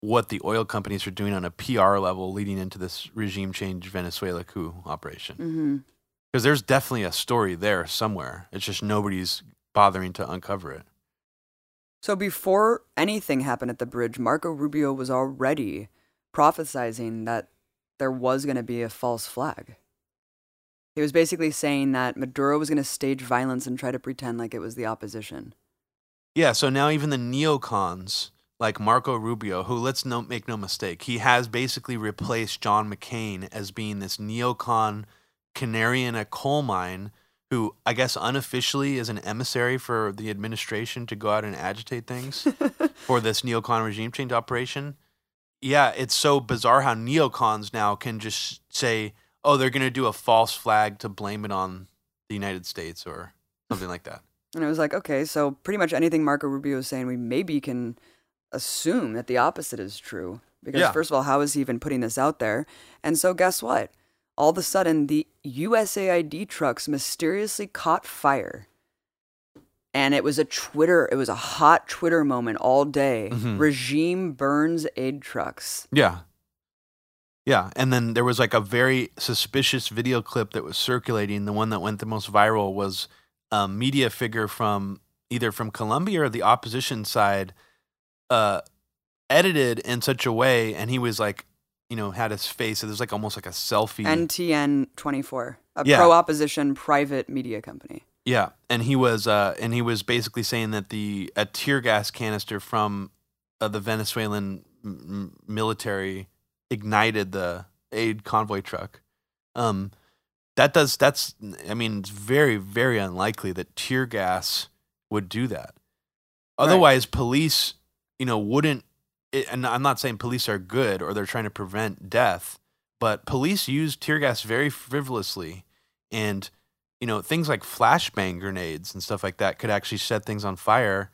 what the oil companies are doing on a PR level leading into this regime change Venezuela coup operation. Mm-hmm. Because there's definitely a story there somewhere. It's just nobody's bothering to uncover it. So before anything happened at the bridge, Marco Rubio was already prophesizing that there was going to be a false flag. He was basically saying that Maduro was going to stage violence and try to pretend like it was the opposition. Yeah, so now even the neocons like Marco Rubio, who let's no, make no mistake, he has basically replaced John McCain as being this neocon canary in a coal mine who I guess unofficially is an emissary for the administration to go out and agitate things for this neocon regime change operation. Yeah, it's so bizarre how neocons now can just say, "Oh, they're going to do a false flag to blame it on the United States or something like that." And it was like, okay, so pretty much anything Marco Rubio is saying, we maybe can assume that the opposite is true. Because, Yeah. first of all, how is he even putting this out there? And so, guess what? All of a sudden, the USAID trucks mysteriously caught fire. And it was a Twitter, it was a hot Twitter moment all day. Mhm. Regime burns aid trucks. Yeah. Yeah. And then there was like a very suspicious video clip that was circulating. The one that went the most viral was a media figure from either from Colombia or the opposition side, uh, edited in such a way. And he was like, you know, had his face. It was like almost like a selfie. NTN 24, a Yeah. pro opposition private media company. Yeah, and he was uh, and he was basically saying that the a tear gas canister from uh, the Venezuelan m- military ignited the aid convoy truck. Um, that does that's I mean it's very very unlikely that tear gas would do that. Otherwise, police you know wouldn't. It, and I'm not saying police are good or they're trying to prevent death, but police use tear gas very frivolously, and you know, things like flashbang grenades and stuff like that could actually set things on fire.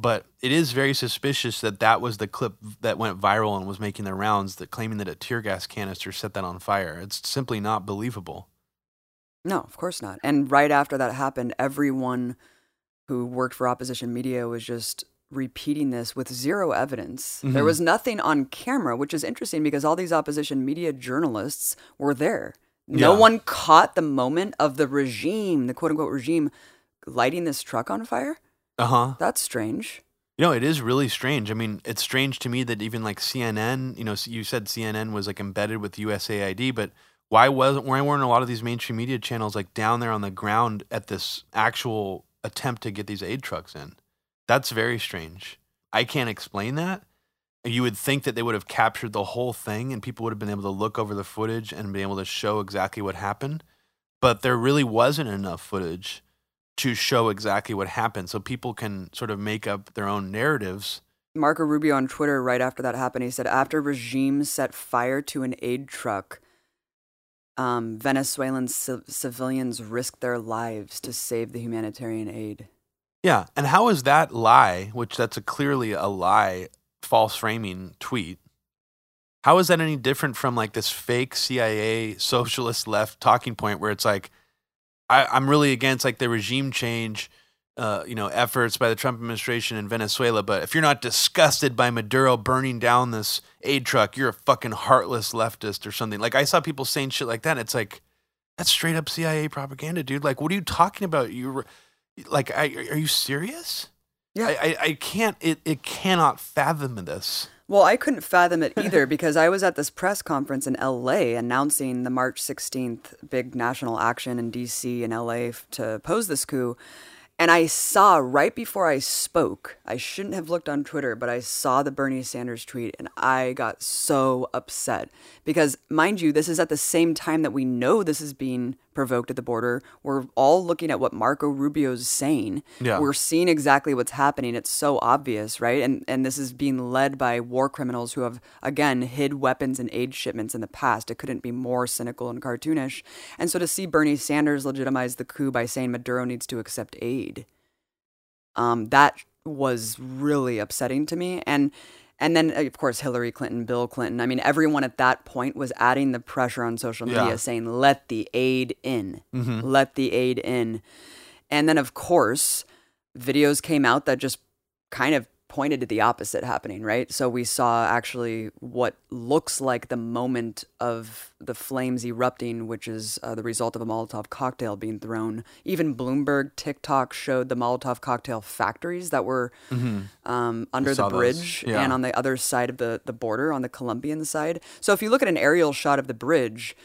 But it is very suspicious that that was the clip that went viral and was making the rounds that claiming that a tear gas canister set that on fire. It's simply not believable. No, of course not. And right after that happened, everyone who worked for opposition media was just repeating this with zero evidence. There Mhm. was nothing on camera, which is interesting because all these opposition media journalists were there. No Yeah. one caught the moment of the regime, the quote unquote regime, lighting this truck on fire. Uh huh. That's strange. You know, it is really strange. I mean, it's strange to me that even like CNN, you know, you said CNN was like embedded with USAID, but why wasn't why weren't a lot of these mainstream media channels like down there on the ground at this actual attempt to get these aid trucks in? That's very strange. I can't explain that. You would think that they would have captured the whole thing and people would have been able to look over the footage and be able to show exactly what happened. But there really wasn't enough footage to show exactly what happened so people can sort of make up their own narratives. Marco Rubio on Twitter, right after that happened, he said, after regime set fire to an aid truck, um, Venezuelan ci- civilians risked their lives to save the humanitarian aid. Yeah, and how is that lie, which that's a clearly a lie, false framing tweet? How is that any different from like this fake CIA socialist left talking point where it's like, I, I'm really against like the regime change, uh, you know, efforts by the Trump administration in Venezuela, but if you're not disgusted by Maduro burning down this aid truck, you're a fucking heartless leftist or something. Like I saw people saying shit like that. And it's like, that's straight up CIA propaganda, dude. Like, what are you talking about? You like, I, are you serious? Yeah. I, I, I can't. It, it cannot fathom this. Well, I couldn't fathom it either because I was at this press conference in LA announcing the March 16th big national action in DC and LA to oppose this coup. And I saw right before I spoke, I shouldn't have looked on Twitter, but I saw the Bernie Sanders tweet and I got so upset. Because, mind you, this is at the same time that we know this is being provoked at the border. We're all looking at what Marco Rubio's saying. Yeah. We're seeing exactly what's happening. It's so obvious, right? And and this is being led by war criminals who have again hid weapons and aid shipments in the past. It couldn't be more cynical and cartoonish. And so to see Bernie Sanders legitimize the coup by saying Maduro needs to accept aid, um, that was really upsetting to me. And and then of course Hillary Clinton, Bill Clinton. I mean, everyone at that point was adding the pressure on social media, Yeah. saying let the aid in, Mhm. let the aid in. And then of course, videos came out that just kind of pointed to the opposite happening, right? So we saw actually what looks like the moment of the flames erupting, which is uh, the result of a Molotov cocktail being thrown. Even Bloomberg TicToc showed the Molotov cocktail factories that were um, under the bridge yeah. and on the other side of the, the border, on the Colombian side. So if you look at an aerial shot of the bridge,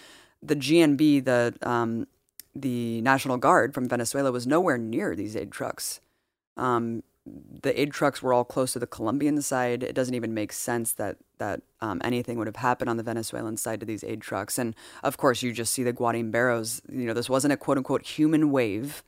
the GNB, the um, the National Guard from Venezuela, was nowhere near these aid trucks. Um, the aid trucks were all close to the Colombian side. It doesn't even make sense that that um, anything would have happened on the Venezuelan side to these aid trucks. And of course, you just see the Guarimberos. You know, this wasn't a quote unquote human wave.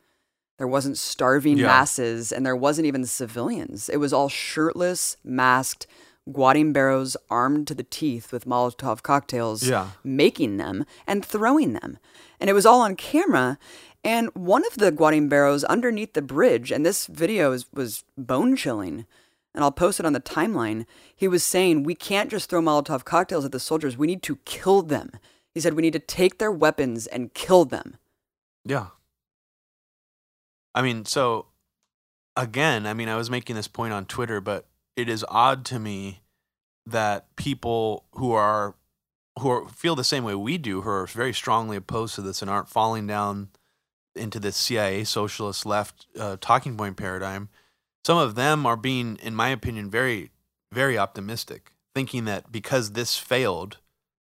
There wasn't starving Yeah. masses, and there wasn't even civilians. It was all shirtless, masked Guarimberos armed to the teeth with Molotov cocktails, Yeah. making them and throwing them. And it was all on camera. And one of the Guarimberos underneath the bridge, and this video is, was bone chilling, and I'll post it on the timeline. He was saying, We can't just throw Molotov cocktails at the soldiers, we need to kill them. He said, We need to take their weapons and kill them. Yeah. I mean, so again, I mean, I was making this point on Twitter, but it is odd to me that people who are who are, feel the same way we do, who are very strongly opposed to this and aren't falling down into this CIA socialist left uh, talking point paradigm, some of them are being, in my opinion, very, very optimistic, thinking that because this failed,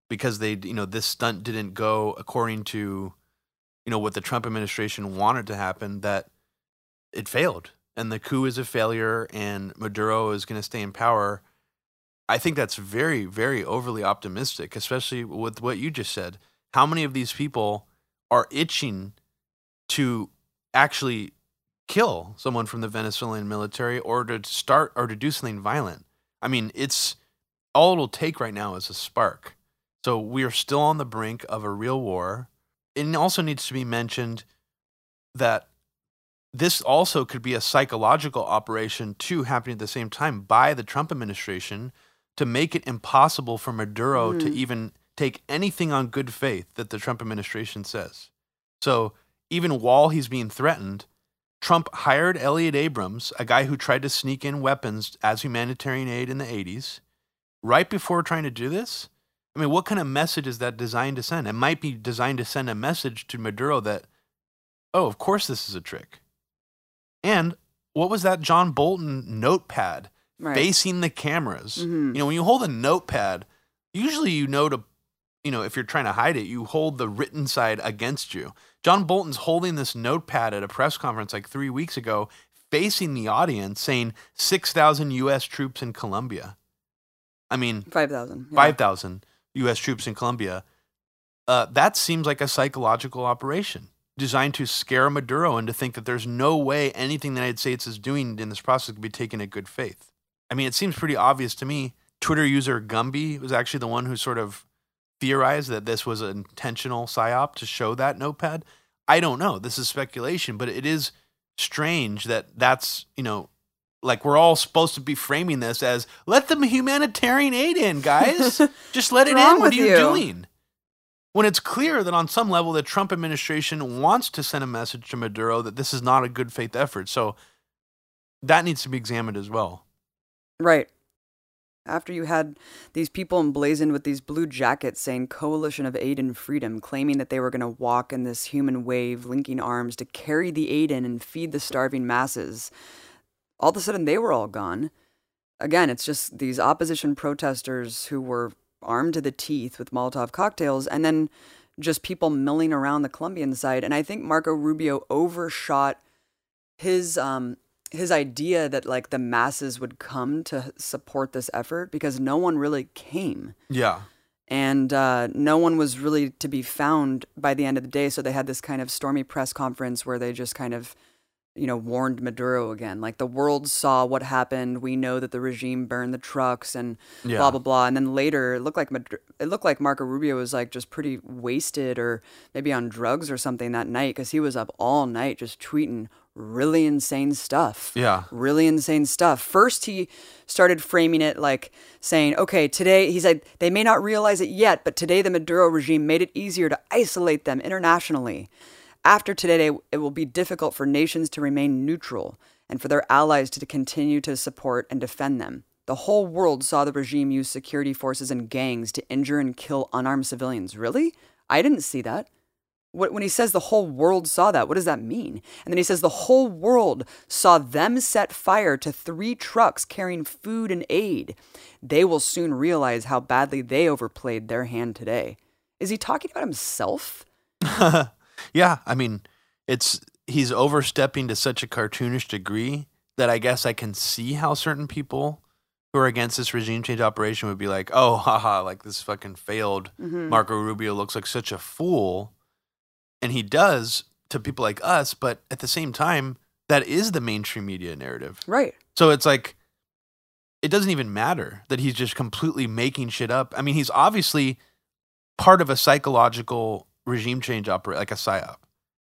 because they, you know, this stunt didn't go according to, you know, what the Trump administration wanted to happen, that it failed and the coup is a failure and Maduro is going to stay in power. I think that's very, very overly optimistic, especially with what you just said. How many of these people are itching to actually kill someone from the Venezuelan military or to start or to do something violent? I mean, it's all it'll take right now is a spark. So we are still on the brink of a real war. It also needs to be mentioned that this also could be a psychological operation too happening at the same time by the Trump administration to make it impossible for Maduro to Mm. even take anything on good faith that the Trump administration says. So even while he's being threatened, Trump hired Elliott Abrams, a guy who tried to sneak in weapons as humanitarian aid in the 80s. Right before trying to do this, I mean, what kind of message is that designed to send? It might be designed to send a message to Maduro that, oh, of course this is a trick. And what was that John Bolton notepad Right. facing the cameras? Mhm. You know, when you hold a notepad, usually you know to, you know, if you're trying to hide it, you hold the written side against you. John Bolton's holding this notepad at a press conference like three weeks ago, facing the audience, saying 6,000 U.S. troops in Colombia. I mean, 5,000. yeah. 5,000 U.S. troops in Colombia. Uh, that seems like a psychological operation designed to scare Maduro and to think that there's no way anything the United States is doing in this process could be taken in good faith. I mean, it seems pretty obvious to me. Twitter user Gumby was actually the one who sort of theorized that this was an intentional psyop to show that notepad. I don't know. This is speculation, but it is strange that that's, you know, like we're all supposed to be framing this as let the humanitarian aid in, guys. Just let it in. What are you, you? doing? When it's clear that on some level the Trump administration wants to send a message to Maduro that this is not a good faith effort. So that needs to be examined as well. Right. After you had these people emblazoned with these blue jackets saying Coalition of Aid and Freedom, claiming that they were going to walk in this human wave, linking arms to carry the aid in and feed the starving masses, all of a sudden they were all gone. Again, it's just these opposition protesters who were armed to the teeth with Molotov cocktails, and then just people milling around the Colombian side. And I think Marco Rubio overshot his um his idea that like the masses would come to support this effort because no one really came Yeah. and uh, no one was really to be found by the end of the day so they had this kind of stormy press conference where they just kind of you know warned maduro again like the world saw what happened we know that the regime burned the trucks and Yeah. blah blah blah and then later it looked like it looked like marco rubio was like just pretty wasted or maybe on drugs or something that night because he was up all night just tweeting really insane stuff Yeah. really insane stuff. First, he started framing it like saying, okay, today, he said, they may not realize it yet, but today the Maduro regime made it easier to isolate them internationally. After today, it will be difficult for nations to remain neutral and for their allies to continue to support and defend them. The whole world saw the regime use security forces and gangs to injure and kill unarmed civilians. Really? I didn't see that. Wh- When he says the whole world saw that, what does that mean? And then he says the whole world saw them set fire to three trucks carrying food and aid. They will soon realize how badly they overplayed their hand today. Is he talking about himself? yeah, I mean, it's he's overstepping to such a cartoonish degree that I guess I can see how certain people who are against this regime change operation would be like, "Oh, haha, like this fucking failed Mhm. Marco Rubio looks like such a fool." And he does to people like us, but at the same time, that is the mainstream media narrative. Right. So it's like it doesn't even matter that he's just completely making shit up. I mean, he's obviously part of a psychological regime change operate like a psyop.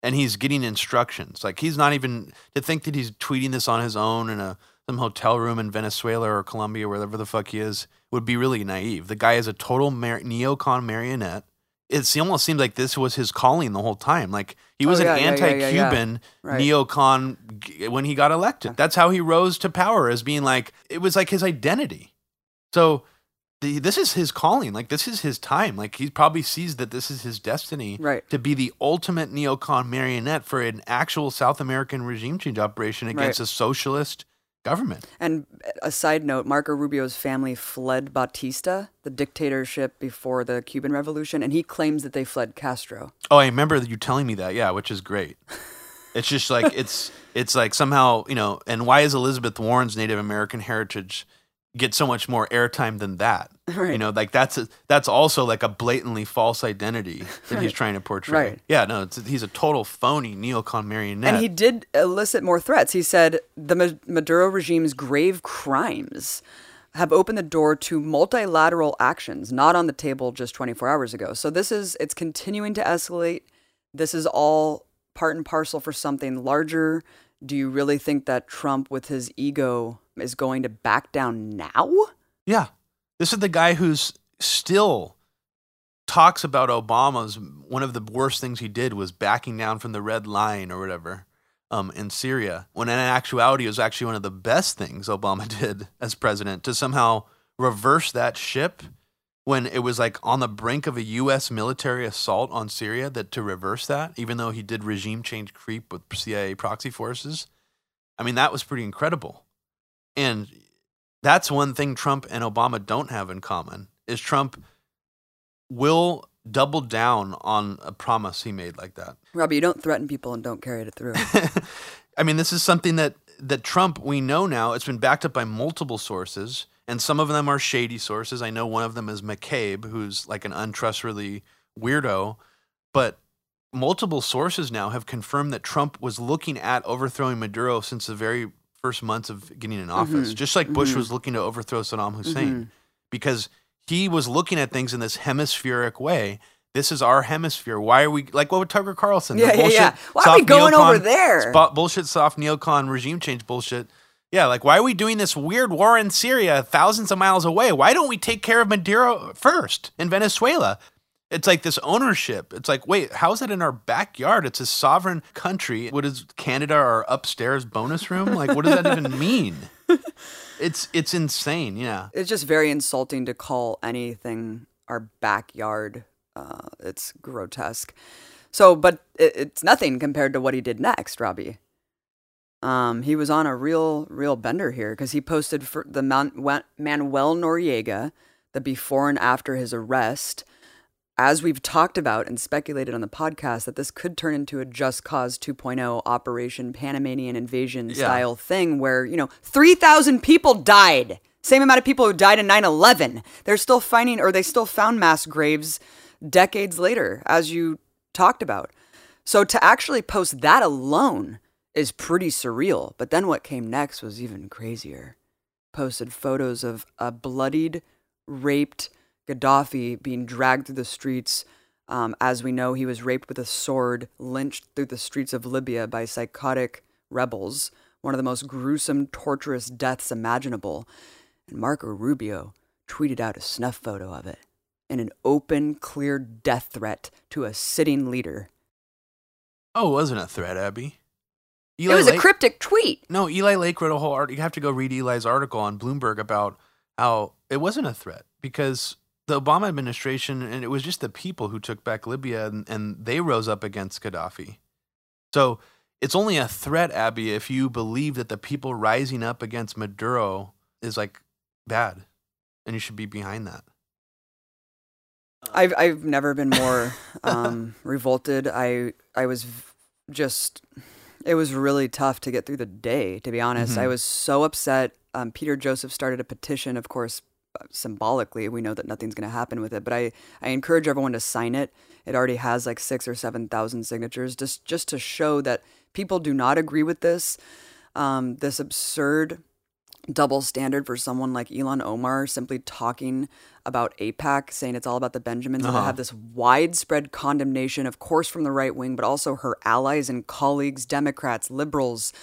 And he's getting instructions. Like he's not even to think that he's tweeting this on his own in a some hotel room in Venezuela or Colombia, or wherever the fuck he is, would be really naive. The guy is a total mar- neocon marionette. It almost seems like this was his calling the whole time. Like he oh, was Oh, yeah, an yeah, yeah, yeah, anti-Cuban neocon when he got elected. That's how he rose to power as being like it was like his identity. So the, this is his calling. Like this is his time. Like he probably sees that this is his destiny Right. to be the ultimate neocon marionette for an actual South American regime change operation against Right. a socialist government. And a side note Marco Rubio's family fled Batista, the dictatorship before the Cuban Revolution, and he claims that they fled Castro. Oh, I remember you telling me that. Yeah, which is great. It's just like it's it's like somehow you know. And why is Elizabeth Warren's Native American heritage get so much more airtime than that? You know, like that's a, that's also like a blatantly false identity that he's trying to portray. Right. Yeah, no, it's, he's a total phony neocon marionette. And he did elicit more threats. He said the Maduro regime's grave crimes have opened the door to multilateral actions, not on the table just 24 hours ago. So this is it's continuing to escalate. This is all part and parcel for something larger. Do you really think that Trump with his ego is going to back down now? Yeah. This is the guy who's still talks about Obama's one of the worst things he did was backing down from the red line or whatever um, in Syria, when in actuality it was actually one of the best things Obama did as president to somehow reverse that ship when it was like on the brink of a U.S. military assault on Syria that to reverse that, even though he did regime change creep with CIA proxy forces. I mean, that was pretty incredible. And that's one thing Trump and Obama don't have in common is Trump will double down on a promise he made like that. Robbie, you don't threaten people and don't carry it through. I mean, this is something that that Trump we know now. It's been backed up by multiple sources, and some of them are shady sources. I know one of them is McCabe, who's like an untrustworthy weirdo, but multiple sources now have confirmed that Trump was looking at overthrowing Maduro since the very first months of getting in office, Mhm. just like Bush Mhm. was looking to overthrow Saddam Hussein, Mhm. because he was looking at things in this hemispheric way. This is our hemisphere. Why are we like what with Tucker Carlson? Yeah, yeah, bullshit yeah. Why are we going over there? Spot bullshit, soft neocon regime change bullshit. Yeah, like why are we doing this weird war in Syria, thousands of miles away? Why don't we take care of Maduro first in Venezuela? It's like this ownership. It's like, wait, how is that in our backyard? It's a sovereign country. What is Canada our upstairs bonus room? Like, what does that even mean? It's it's insane. Yeah. it's just very insulting to call anything our backyard. Uh, it's grotesque. So, but it, it's nothing compared to what he did next, Robbie. Um, he was on a real, real bender here because he posted for the Man- Manuel Noriega, the before and after his arrest. As we've talked about and speculated on the podcast, that this could turn into a Just Cause 2.0 Operation Panamanian Invasion Yeah. style thing where, you know, 3,000 people died. Same amount of people who died in 9 11. They're still finding, or they still found mass graves decades later, as you talked about. So to actually post that alone is pretty surreal. But then what came next was even crazier. Posted photos of a bloodied, raped Gaddafi being dragged through the streets. Um, as we know, he was raped with a sword, lynched through the streets of Libya by psychotic rebels, one of the most gruesome, torturous deaths imaginable. And Marco Rubio tweeted out a snuff photo of it in an open, clear death threat to a sitting leader. Oh, it wasn't a threat, Abby. it was a cryptic tweet. No, Eli Lake wrote a whole article. You have to go read Eli's article on Bloomberg about how it wasn't a threat because the Obama administration and it was just the people who took back Libya and, and they rose up against Gaddafi. So it's only a threat, Abby, if you believe that the people rising up against Maduro is like bad and you should be behind that. I've I've never been more um, revolted. I I was just it was really tough to get through the day. To be honest, I Mhm. was so upset. Um, Peter Joseph started a petition, of course, symbolically. We know that nothing's going to happen with it, but I I encourage everyone to sign it. It already has like six or seven thousand signatures, just just to show that people do not agree with this. Um, this absurd double standard for someone like Ilhan Omar simply talking about AIPAC, saying it's all about the Benjamins, and Uh-huh. have this widespread condemnation, of course, from the right wing, but also her allies and colleagues, Democrats, liberals.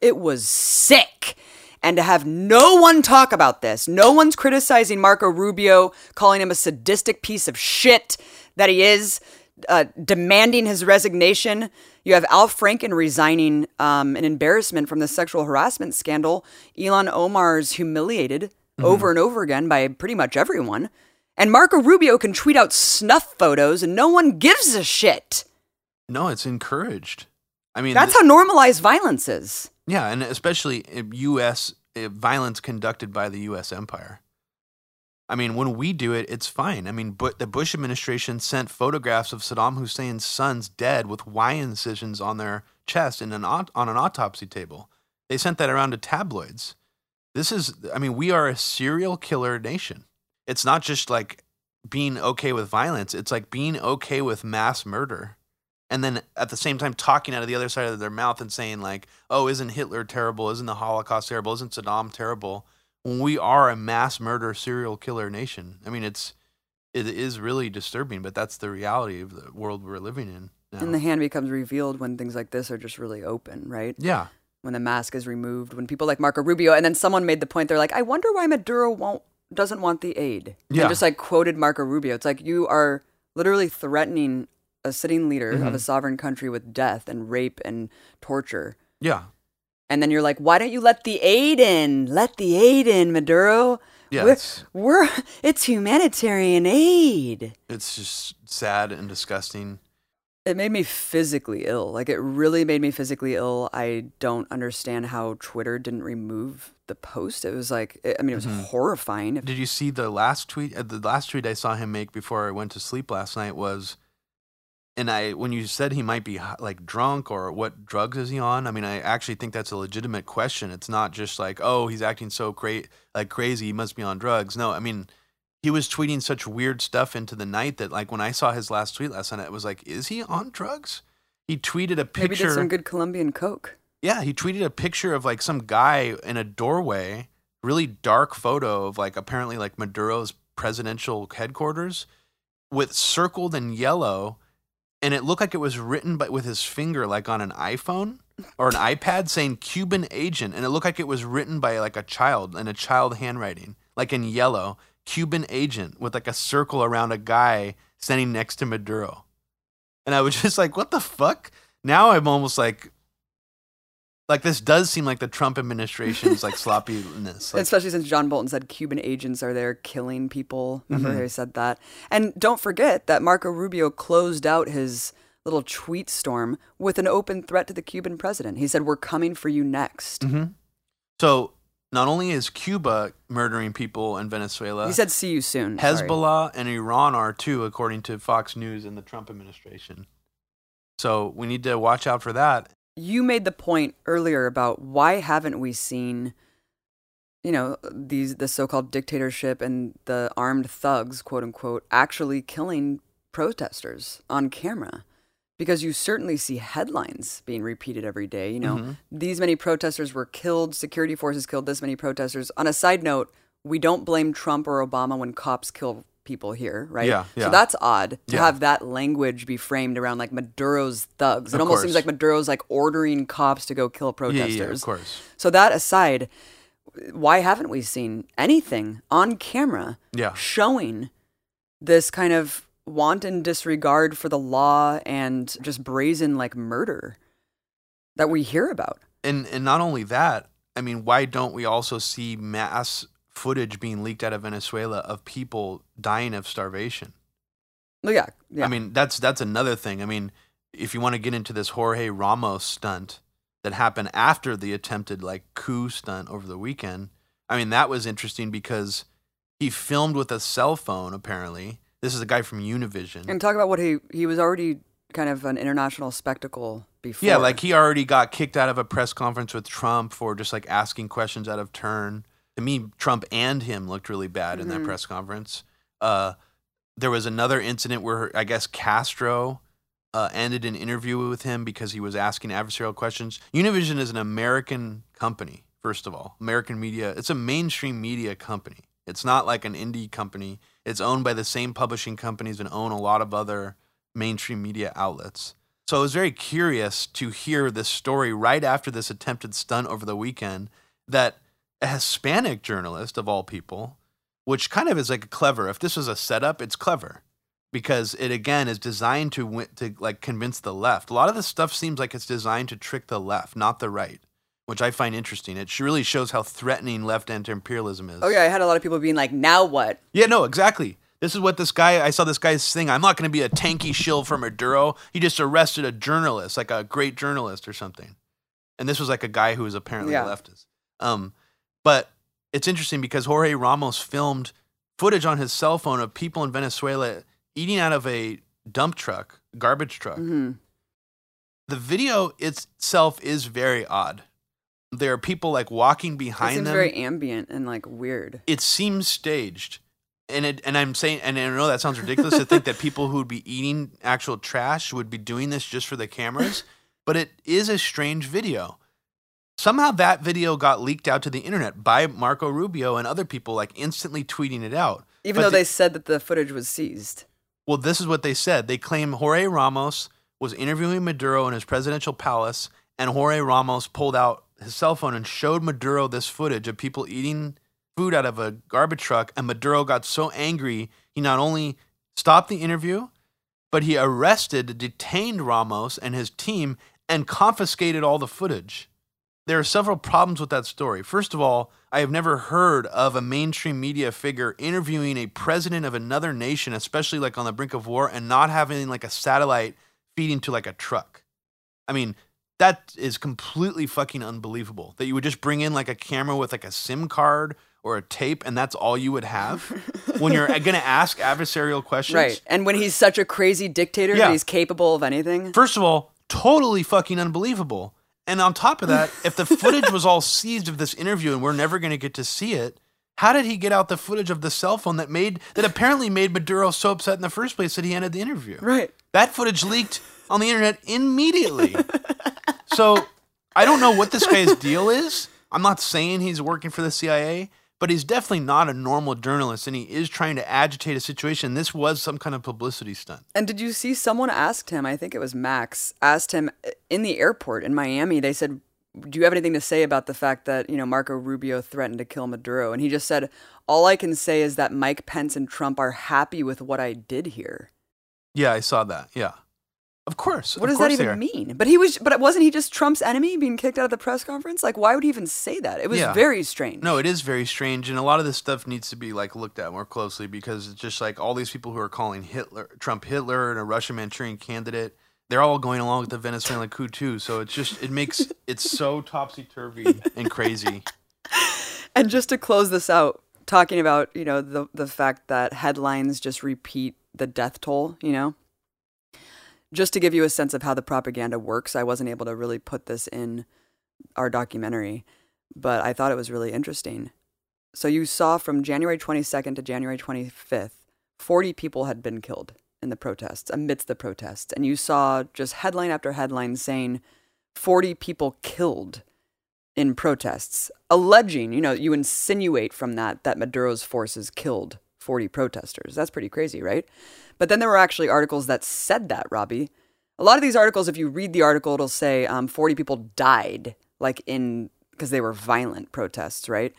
It was sick. And to have no one talk about this, no one's criticizing Marco Rubio, calling him a sadistic piece of shit that he is, uh, demanding his resignation. You have Al Franken resigning um, an embarrassment from the sexual harassment scandal. Ilhan Omar's humiliated over and over again by pretty much everyone. And Marco Rubio can tweet out snuff photos and no one gives a shit. No, it's encouraged. I mean, That's how normalized violence is. Yeah, and especially U.S. violence conducted by the U.S. empire. I mean, when we do it, it's fine. I mean, but the Bush administration sent photographs of Saddam Hussein's sons dead with Y incisions on their chest in an on an autopsy table. They sent that around to tabloids. This is, I mean, we are a serial killer nation. It's not just like being okay with violence. It's like being okay with mass murder and then at the same time talking out of the other side of their mouth and saying like, "Oh, isn't Hitler terrible? Isn't the Holocaust terrible? Isn't Saddam terrible?" When we are a mass murder serial killer nation. I mean, it's it is really disturbing, but that's the reality of the world we're living in now. And the hand becomes revealed when things like this are just really open, right? yeah, When the mask is removed, when people like Marco Rubio, and then someone made the point, they're like, I wonder why Maduro won't doesn't want the aid. Yeah. And just like quoted Marco Rubio. It's like you are literally threatening a sitting leader of Mm-hmm. a sovereign country with death and rape and torture. yeah, And then you're like, why don't you let the aid in? Let the aid in, Maduro. Yeah, we're, it's, we're it's humanitarian aid. it's just sad and disgusting. It made me physically ill. Like it really made me physically ill. I don't understand how Twitter didn't remove the post. It was like I mean, it was horrifying. Did you see the last tweet? uh, The last tweet I saw him make before I went to sleep last night was, and I when you said he might be like drunk or what drugs is he on? I mean, I actually think that's a legitimate question. It's not just like oh he's acting so great like crazy he must be on drugs. No, I mean he was tweeting such weird stuff into the night that like when I saw his last tweet last night, it was like is he on drugs? He tweeted a Maybe picture. did some good Colombian coke. Yeah, he tweeted a picture of like some guy in a doorway, really dark photo of like apparently like Maduro's presidential headquarters with circled in yellow and it looked like it was written but with his finger like on an iPhone or an iPad saying Cuban agent and it looked like it was written by like a child in a child handwriting like in yellow Cuban agent with like a circle around a guy standing next to Maduro. And I was just like what the fuck? Now I'm almost like like this does seem like the Trump administration's like sloppiness. Like, Especially since John Bolton said Cuban agents are there killing people. Remember Mm-hmm. how he said that? And don't forget that Marco Rubio closed out his little tweet storm with an open threat to the Cuban president. He said, We're coming for you next. Mm-hmm. so not only is Cuba murdering people in Venezuela, He said, See you soon. Sorry. Hezbollah and Iran are too, according to Fox News and the Trump administration. So we need to watch out for that. You made the point earlier about why haven't we seen, you know, these the so-called dictatorship and the armed thugs, quote unquote, actually killing protesters on camera? Because you certainly see headlines being repeated every day. You know, Mhm. these many protesters were killed. Security forces killed this many protesters. On a side note, we don't blame Trump or Obama when cops kill people here, right? Yeah, yeah. So that's odd to Yeah. have that language be framed around like Maduro's thugs. It Of almost seems like Maduro's like ordering cops to go kill Yeah, protesters. yeah, of course. So that aside, why haven't we seen anything on camera Yeah. showing this kind of wanton disregard for the law and just brazen like murder that we hear about? And and not only that, I mean, why don't we also see mass footage being leaked out of Venezuela of people dying of starvation? Well, yeah, yeah. I mean, that's that's another thing. I mean, if you want to get into this Jorge Ramos stunt that happened after the attempted like coup stunt over the weekend, I mean, that was interesting because he filmed with a cell phone apparently. This is a guy from Univision. and talk about what he he was already kind of an international spectacle before. Yeah, like he already got kicked out of a press conference with Trump for just like asking questions out of turn. To me, Trump and him looked really bad in that Mhm. press conference. Uh, there was another incident where I guess Castro uh, ended an interview with him because he was asking adversarial questions. Univision is an American company, first of all, American media. It's a mainstream media company. It's not like an indie company. It's owned by the same publishing companies and own a lot of other mainstream media outlets. So I was very curious to hear this story right after this attempted stunt over the weekend that a Hispanic journalist, of all people, which kind of is like clever. If this was a setup, it's clever because it again is designed to to like convince the left. A lot of this stuff seems like it's designed to trick the left, not the right, which I find interesting. It really shows how threatening left anti-imperialism is. Oh yeah, I had a lot of people being like, "Now what?" Yeah, no, exactly. This is what this guy, I saw this guy's thing. I'm not going to be a tanky shill for Maduro. He just arrested a journalist, like a great journalist or something. And this was like a guy who was apparently Yeah. a leftist. Um, but it's interesting because Jorge Ramos filmed footage on his cell phone of people in Venezuela eating out of a dump truck, garbage truck. hmm The video itself is very odd. There are people like walking It behind seems them very ambient and like weird. it seems staged and it and i'm saying and i know that sounds ridiculous to think that people who would be eating actual trash would be doing this just for the cameras but it is a strange video somehow that video got leaked out to the internet by marco rubio and other people like instantly tweeting it out. Even But though the- they said that the footage was seized. well this is what they said. They claim jorge ramos was interviewing maduro in his presidential palace and jorge ramos pulled out his cell phone and showed maduro this footage of people eating food out of a garbage truck and maduro got so angry he not only stopped the interview but he arrested detained ramos and his team and confiscated all the footage there are several problems with that story. First of all, I have never heard of a mainstream media figure interviewing a president of another nation, especially like on the brink of war, and not having like a satellite feeding to like a truck. I mean, that is completely fucking unbelievable that you would just bring in like a camera with like a SIM card or a tape and that's all you would have when you're uh, going to ask adversarial questions. Right. And when he's such a crazy dictator Yeah. that he's capable of anything. First of all, totally fucking unbelievable. And on top of that, if the footage was all seized of this interview and we're never going to get to see it, how did he get out the footage of the cell phone that made that apparently made Maduro so upset in the first place that he ended the interview? Right. That footage leaked on the internet immediately. so I don't know what this guy's deal is. I'm not saying he's working for the CIA, but he's definitely not a normal journalist and he is trying to agitate a situation. This was some kind of publicity stunt. And did you see someone asked him, I think it was Max, asked him uh, in the airport in Miami, they said, Do you have anything to say about the fact that, you know, Marco Rubio threatened to kill Maduro? And he just said, All I can say is that Mike Pence and Trump are happy with what I did here. Yeah, I saw that. Yeah. Of course. What of does that course they even mean? But he was but wasn't he just Trump's enemy being kicked out of the press conference? Like why would he even say that? It was Yeah. very strange. No, it is very strange, and a lot of this stuff needs to be like looked at more closely because it's just like all these people who are calling Hitler, Trump Hitler, and a Russian Manchurian candidate. They're all going along with the Venezuelan coup too. So it's just it makes it's so topsy turvy and crazy. And just to close this out, talking about, you know, the the fact that headlines just repeat the death toll, you know. Just to give you a sense of how the propaganda works, I wasn't able to really put this in our documentary, but I thought it was really interesting. So you saw from January 22nd to January 25th, 40 people had been killed in the protests, amidst the protests. And you saw just headline after headline saying 40 people killed in protests, alleging, you know, you insinuate from that that Maduro's forces killed 40 protesters. That's pretty crazy, right? But then there were actually articles that said that, Robbie. A lot of these articles, if you read the article, it'll say um, 40 people died, like in, because they were violent protests, right?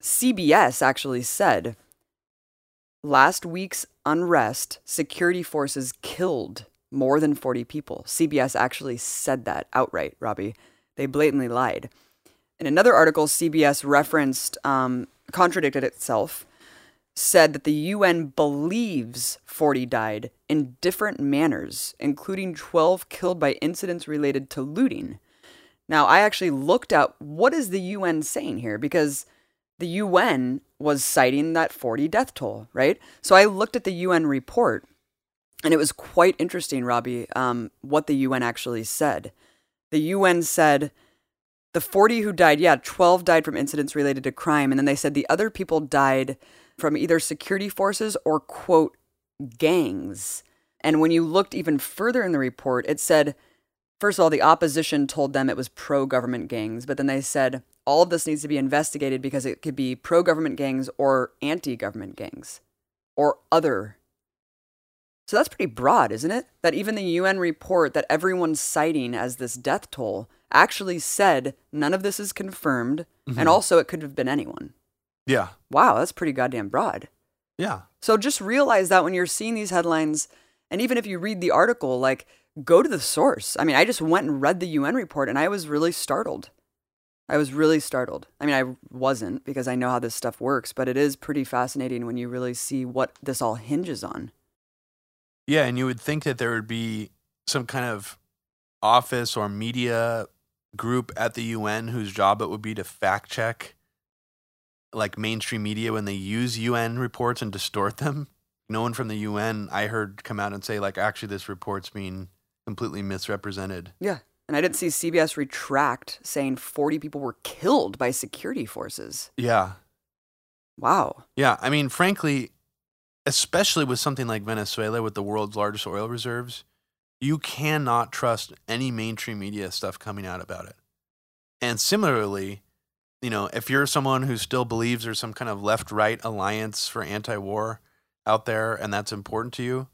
CBS actually said last week's unrest, security forces killed more than 40 people. CBS actually said that outright, Robbie. They blatantly lied. In another article, CBS referenced, um, contradicted itself, said that the UN believes 40 died in different manners, including 12 killed by incidents related to looting. Now, I actually looked at what is the UN saying here because the UN was citing that 40 death toll, right? So I looked at the UN report and it was quite interesting, Robbie, um, what the UN actually said. The UN said the 40 who died, yeah, 12 died from incidents related to crime. And then they said the other people died from either security forces or, quote, gangs. And when you looked even further in the report, it said, first of all, the opposition told them it was pro government gangs, but then they said all of this needs to be investigated because it could be pro government gangs or anti government gangs or other. So that's pretty broad, isn't it? That even the UN report that everyone's citing as this death toll actually said none of this is confirmed, and mm-hmm. also it could have been anyone. Yeah. Wow, that's pretty goddamn broad. Yeah. So just realize that when you're seeing these headlines, and even if you read the article, like go to the source. I mean, I just went and read the UN report and I was really startled. I was really startled. I mean, I wasn't because I know how this stuff works, but it is pretty fascinating when you really see what this all hinges on. Yeah, and you would think that there would be some kind of office or media group at the UN whose job it would be to fact check like mainstream media when they use UN reports and distort them. No one from the UN I heard come out and say like actually this report's being completely misrepresented. Yeah. And I didn't see CBS retract saying 40 people were killed by security forces. Yeah. Wow. Yeah, I mean frankly, especially with something like Venezuela with the world's largest oil reserves, you cannot trust any mainstream media stuff coming out about it. And similarly, you know, if you're someone who still believes there's some kind of left right alliance for anti war out there and that's important to you,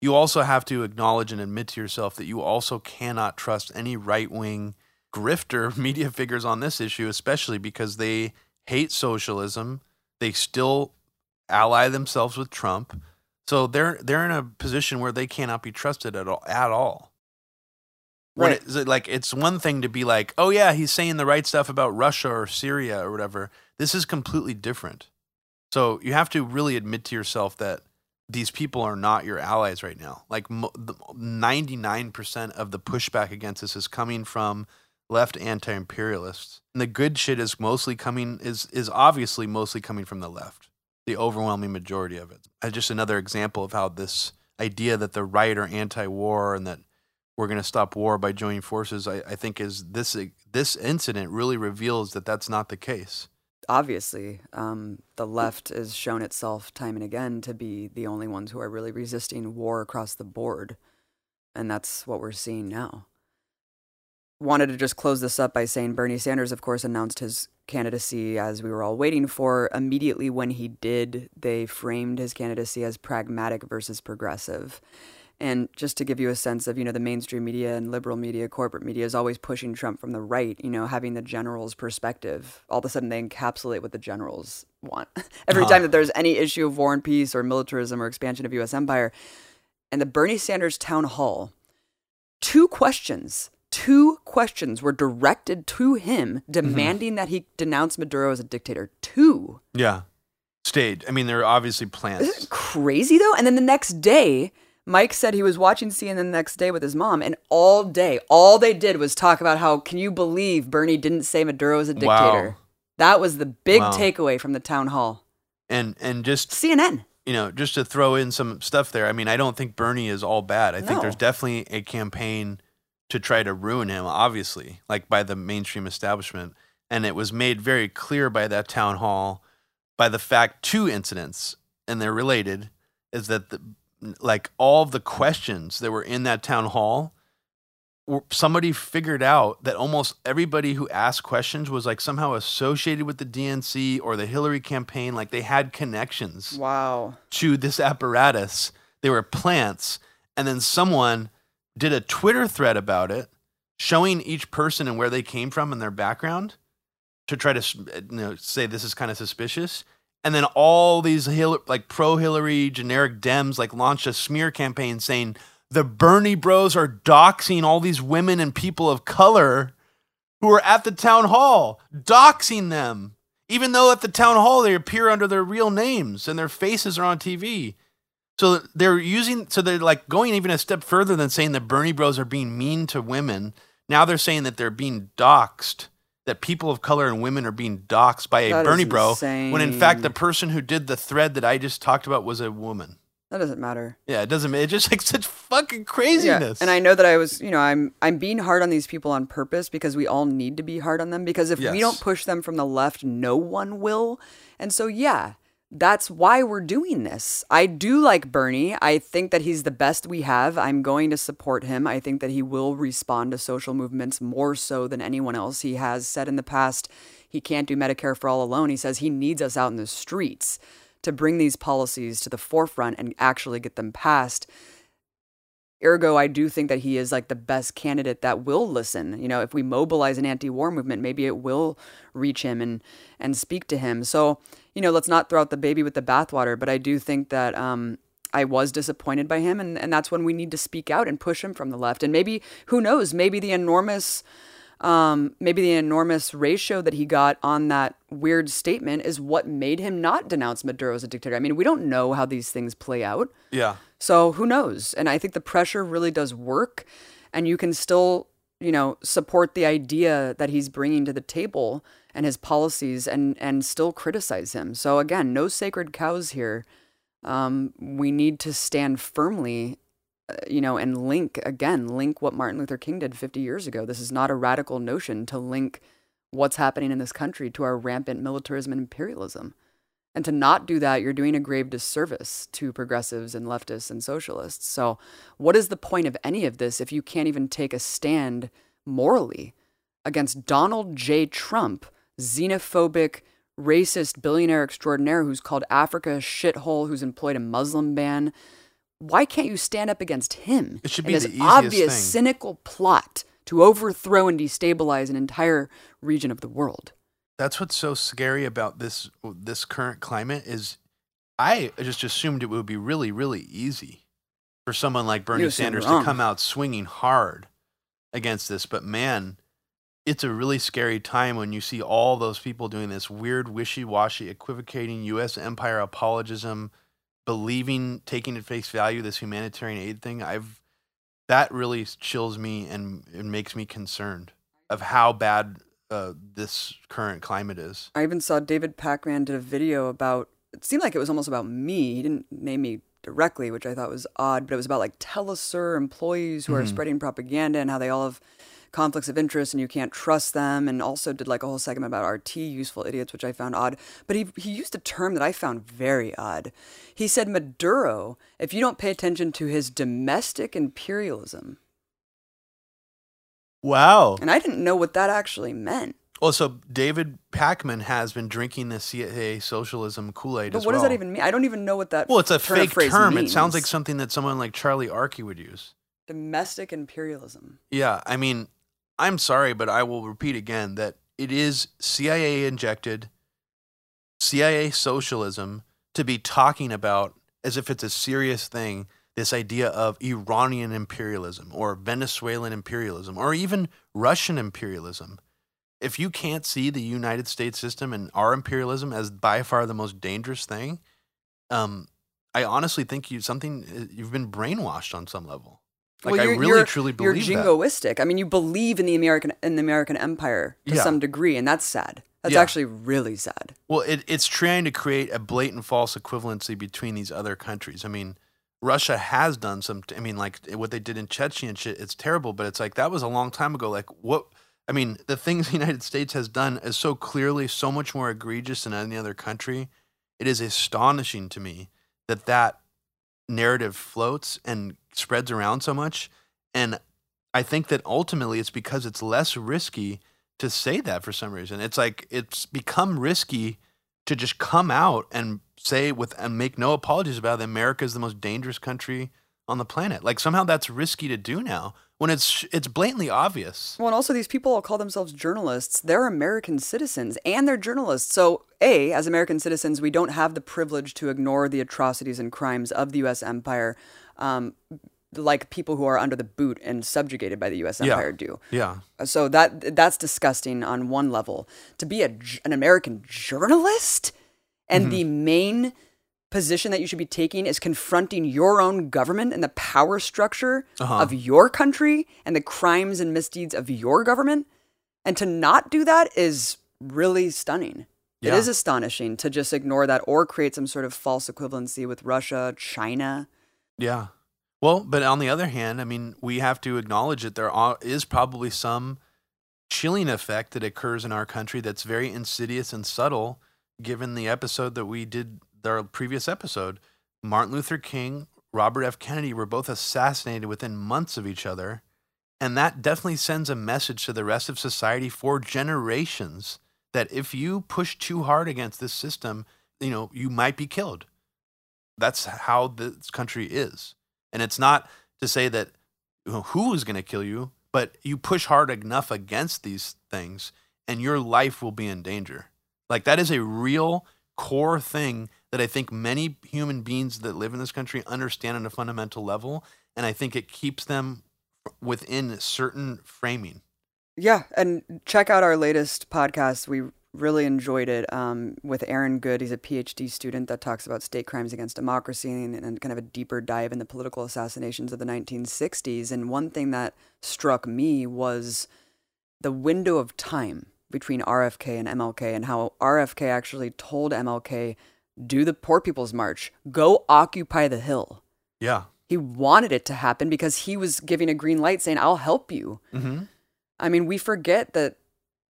you also have to acknowledge and admit to yourself that you also cannot trust any right wing grifter media figures on this issue, especially because they hate socialism. They still ally themselves with Trump. So they're they're in a position where they cannot be trusted at all at all. When Right. it, like it's one thing to be like, oh yeah, he's saying the right stuff about Russia or Syria or whatever. This is completely different. So you have to really admit to yourself that these people are not your allies right now. Like ninety nine percent of the pushback against this is coming from left anti-imperialists, and the good shit is mostly coming is is obviously mostly coming from the left. The overwhelming majority of it. Just another example of how this idea that the right are anti-war and that we're going to stop war by joining forces, I, I think is this this incident really reveals that that's not the case. Obviously, um, the left has shown itself time and again to be the only ones who are really resisting war across the board, and that's what we're seeing now. Wanted to just close this up by saying Bernie Sanders, of course, announced his candidacy as we were all waiting for. Immediately when he did, they framed his candidacy as pragmatic versus progressive. And just to give you a sense of, you know, the mainstream media and liberal media, corporate media is always pushing Trump from the right, you know, having the general's perspective. All of a sudden they encapsulate what the generals want. Every time that there's any issue of war and peace or militarism or expansion of US empire. And the Bernie Sanders town hall, two questions, two questions were directed to him mm-hmm. demanding that he denounce Maduro as a dictator. Two. Yeah, staged. I mean, there are obviously plans. Isn't it crazy though? And then the next day, Mike said he was watching CNN the next day with his mom, and all day, all they did was talk about how can you believe Bernie didn't say Maduro is a dictator? Wow. That was the big Wow. takeaway from the town hall. and and just CNN. you know, just to throw in some stuff there. I mean, I don't think Bernie is all bad. I think there's definitely a campaign to try to ruin him, obviously, like by the mainstream establishment. And it was made very clear by that town hall by the fact two incidents, and they're related, is that the, like all the questions that were in that town hall somebody figured out that almost everybody who asked questions was like somehow associated with the DNC or the Hillary campaign like they had connections Wow. to this apparatus. They were plants. And then someone did a Twitter thread about it, showing each person and where they came from and their background to try to eh, you know, say this is kind of suspicious. And then all these Hil- like pro Hillary generic Dems like launched a smear campaign saying the Bernie bros are doxing all these women and people of color who are at the town hall, doxing them, even though at the town hall they appear under their real names and their faces are on TV. So they're using, so they're like going even a step further than saying that Bernie bros are being mean to women. Now they're saying that they're being doxed, that people of color and women are being doxxed by a That Bernie bro, when in fact the person who did the thread that I just talked about was a woman. That doesn't matter. Yeah, it doesn't. Matter. It's just like such fucking Yeah, craziness. and I know that I was, you know, I'm I'm being hard on these people on purpose because we all need to be hard on them because if we don't push them from the left, no one will. And so yeah, that's why we're doing this. I do like Bernie. I think that he's the best we have. I'm going to support him. I think that he will respond to social movements more so than anyone else. He has said in the past he can't do Medicare for all alone. He says he needs us out in the streets to bring these policies to the forefront and actually get them passed. Ergo, I do think that he is like the best candidate that will listen. You know, if we mobilize an anti-war movement, maybe it will reach him and and speak to him. So, you know, let's not throw out the baby with the bathwater. But I do think that um, I was disappointed by him, and and that's when we need to speak out and push him from the left. And maybe who knows? Maybe the enormous um, maybe the enormous ratio that he got on that weird statement is what made him not denounce Maduro as a dictator. I mean, we don't know how these things play out. yeah, So who knows? And I think the pressure really does work, and you can still, you know, support the idea that he's bringing to the table and his policies, and and still criticize him. So again, no sacred cows here. Um, we need to stand firmly, uh, you know, and link again, link what Martin Luther King did 50 years ago. This is not a radical notion to link what's happening in this country to our rampant militarism and imperialism. And to not do that, you're doing a grave disservice to progressives and leftists and socialists. So, what is the point of any of this if you can't even take a stand morally against Donald J. Trump, xenophobic, racist billionaire extraordinaire who's called Africa a shithole, who's employed a Muslim ban? Why can't you stand up against him? It should be this the obvious, thing. cynical plot to overthrow and destabilize an entire region of the world. that's what's so scary about this this current climate is I just assumed it would be really really easy for someone like Bernie Sanders wrong. to come out swinging hard against this, but man, it's a really scary time when you see all those people doing this weird, wishy washy, equivocating U.S. empire apologism, believing, taking at face value this humanitarian aid thing. I've that really chills me and it makes me concerned of how bad uh, this current climate is. I even saw David Pakman did a video about. It seemed like it was almost about me. He didn't name me directly, which I thought was odd, but it was about like Telesur employees who mm-hmm. are spreading propaganda and how they all have conflicts of interest and you can't trust them and also did like a whole segment about RT useful idiots which I found odd but he he used a term that I found very odd. He said Maduro if you don't pay attention to his domestic imperialism. Wow. And I didn't know what that actually meant. Well, so David Pakman has been drinking the CIA socialism Kool Aid. But what well. does that even mean? I don't even know what that. Well, it's a term fake term. Means. It sounds like something that someone like Charlie Arky would use. Domestic imperialism. Yeah, I mean, I'm sorry, but I will repeat again that it is CIA injected, CIA socialism to be talking about as if it's a serious thing this idea of Iranian imperialism or Venezuelan imperialism or even Russian imperialism if you can't see the United States system and our imperialism as by far the most dangerous thing, um, I honestly think you something uh, you've been brainwashed on some level. Like well, I really truly believe you're jingoistic. That. I mean, you believe in the American in the American empire to yeah. some degree, and that's sad. That's yeah. actually really sad. Well, it, it's trying to create a blatant false equivalency between these other countries. I mean, Russia has done some. I mean, like eh, what they did in Chechnya and shit. It's terrible, but it's like that was a long time ago. Like what I mean, the things the United States has done is so clearly so much more egregious than any other country. It is astonishing to me that that narrative floats and spreads around so much. And I think that ultimately it's because it's less risky to say that for some reason. It's like it's become risky to just come out and say with and make no apologies about it, America is the most dangerous country on the planet. Like somehow that's risky to do now when it's it's blatantly obvious. Well, and also these people all call themselves journalists. They're American citizens and they're journalists. So, A, as American citizens, we don't have the privilege to ignore the atrocities and crimes of the US empire. Um, like people who are under the boot and subjugated by the U.S. empire yeah. do. Yeah. So that that's disgusting on one level. To be a an American journalist and mm-hmm. the main position that you should be taking is confronting your own government and the power structure uh-huh. of your country and the crimes and misdeeds of your government. And to not do that is really stunning. Yeah. It is astonishing to just ignore that or create some sort of false equivalency with Russia, China. Yeah. Well, but on the other hand, I mean, we have to acknowledge that there is probably some chilling effect that occurs in our country that's very insidious and subtle, given the episode that we did our previous episode, Martin Luther King, Robert F. Kennedy were both assassinated within months of each other. And that definitely sends a message to the rest of society for generations that if you push too hard against this system, you know, you might be killed. That's how this country is. And it's not to say that you know, who is going to kill you, but you push hard enough against these things and your life will be in danger. Like that is a real core thing that I think many human beings that live in this country understand on a fundamental level. And I think it keeps them within certain framing. Yeah. And check out our latest podcast. We really enjoyed it um, with Aaron Good. He's a PhD student that talks about state crimes against democracy and, and kind of a deeper dive in the political assassinations of the 1960s. And one thing that struck me was the window of time between RFK and MLK and how RFK actually told MLK do the Poor People's March, go occupy the Hill. Yeah. He wanted it to happen because he was giving a green light saying, I'll help you. Mm-hmm. I mean, we forget that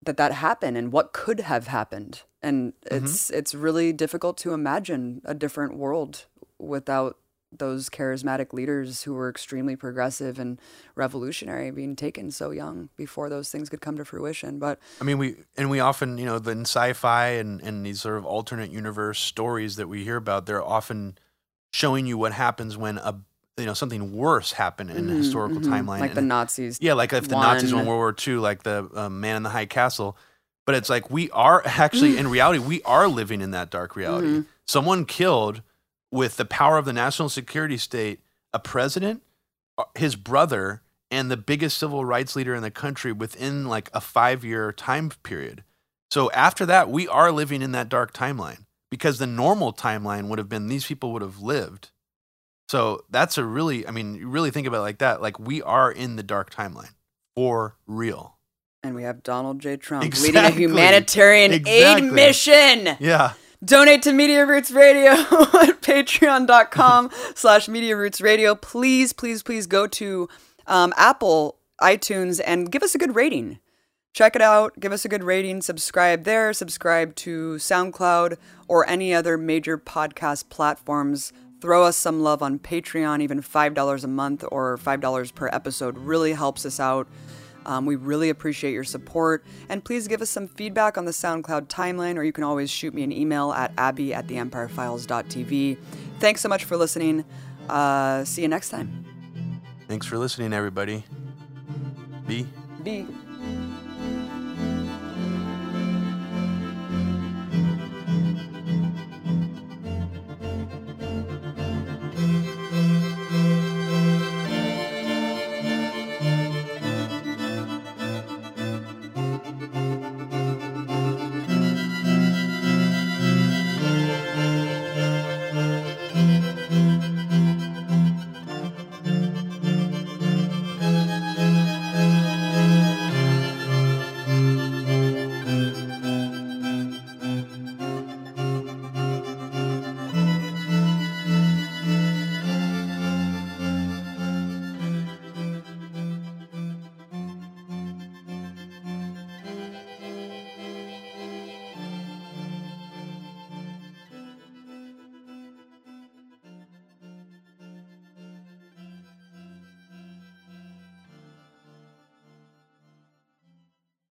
that that happened and what could have happened and mm-hmm. it's it's really difficult to imagine a different world without those charismatic leaders who were extremely progressive and revolutionary being taken so young before those things could come to fruition. But i mean we and we often you know in sci-fi and, and these sort of alternate universe stories that we hear about they're often showing you what happens when a you know something worse happened in mm-hmm, historical mm-hmm. timeline. Like and, the nazis yeah like if the nazis won world war ii like the uh, man in the high castle. But it's like we are actually in reality we are living in that dark reality. Mm-hmm. someone killed with the power of the national security state, a president, uh, his brother, and the biggest civil rights leader in the country within like a five year time period. So after that, we are living in that dark timeline because the normal timeline would have been these people would have lived. So that's a really, I mean, you really think about it like that. Like we are in the dark timeline for real. And we have Donald J. Trump Exactly. leading a humanitarian aid mission. Yeah. Donate to Media Roots Radio at patreon.com slash Media Roots Radio. Please, please, please go to um, Apple iTunes and give us a good rating. Check it out. Give us a good rating. Subscribe there. Subscribe to SoundCloud or any other major podcast platforms. Throw us some love on Patreon. Even $5 a month or $5 per episode really helps us out. Um, we really appreciate your support. And please give us some feedback on the SoundCloud timeline, or you can always shoot me an email at abby at theempirefiles.tv. Thanks so much for listening. Uh, see you next time. Thanks for listening, everybody. B. B.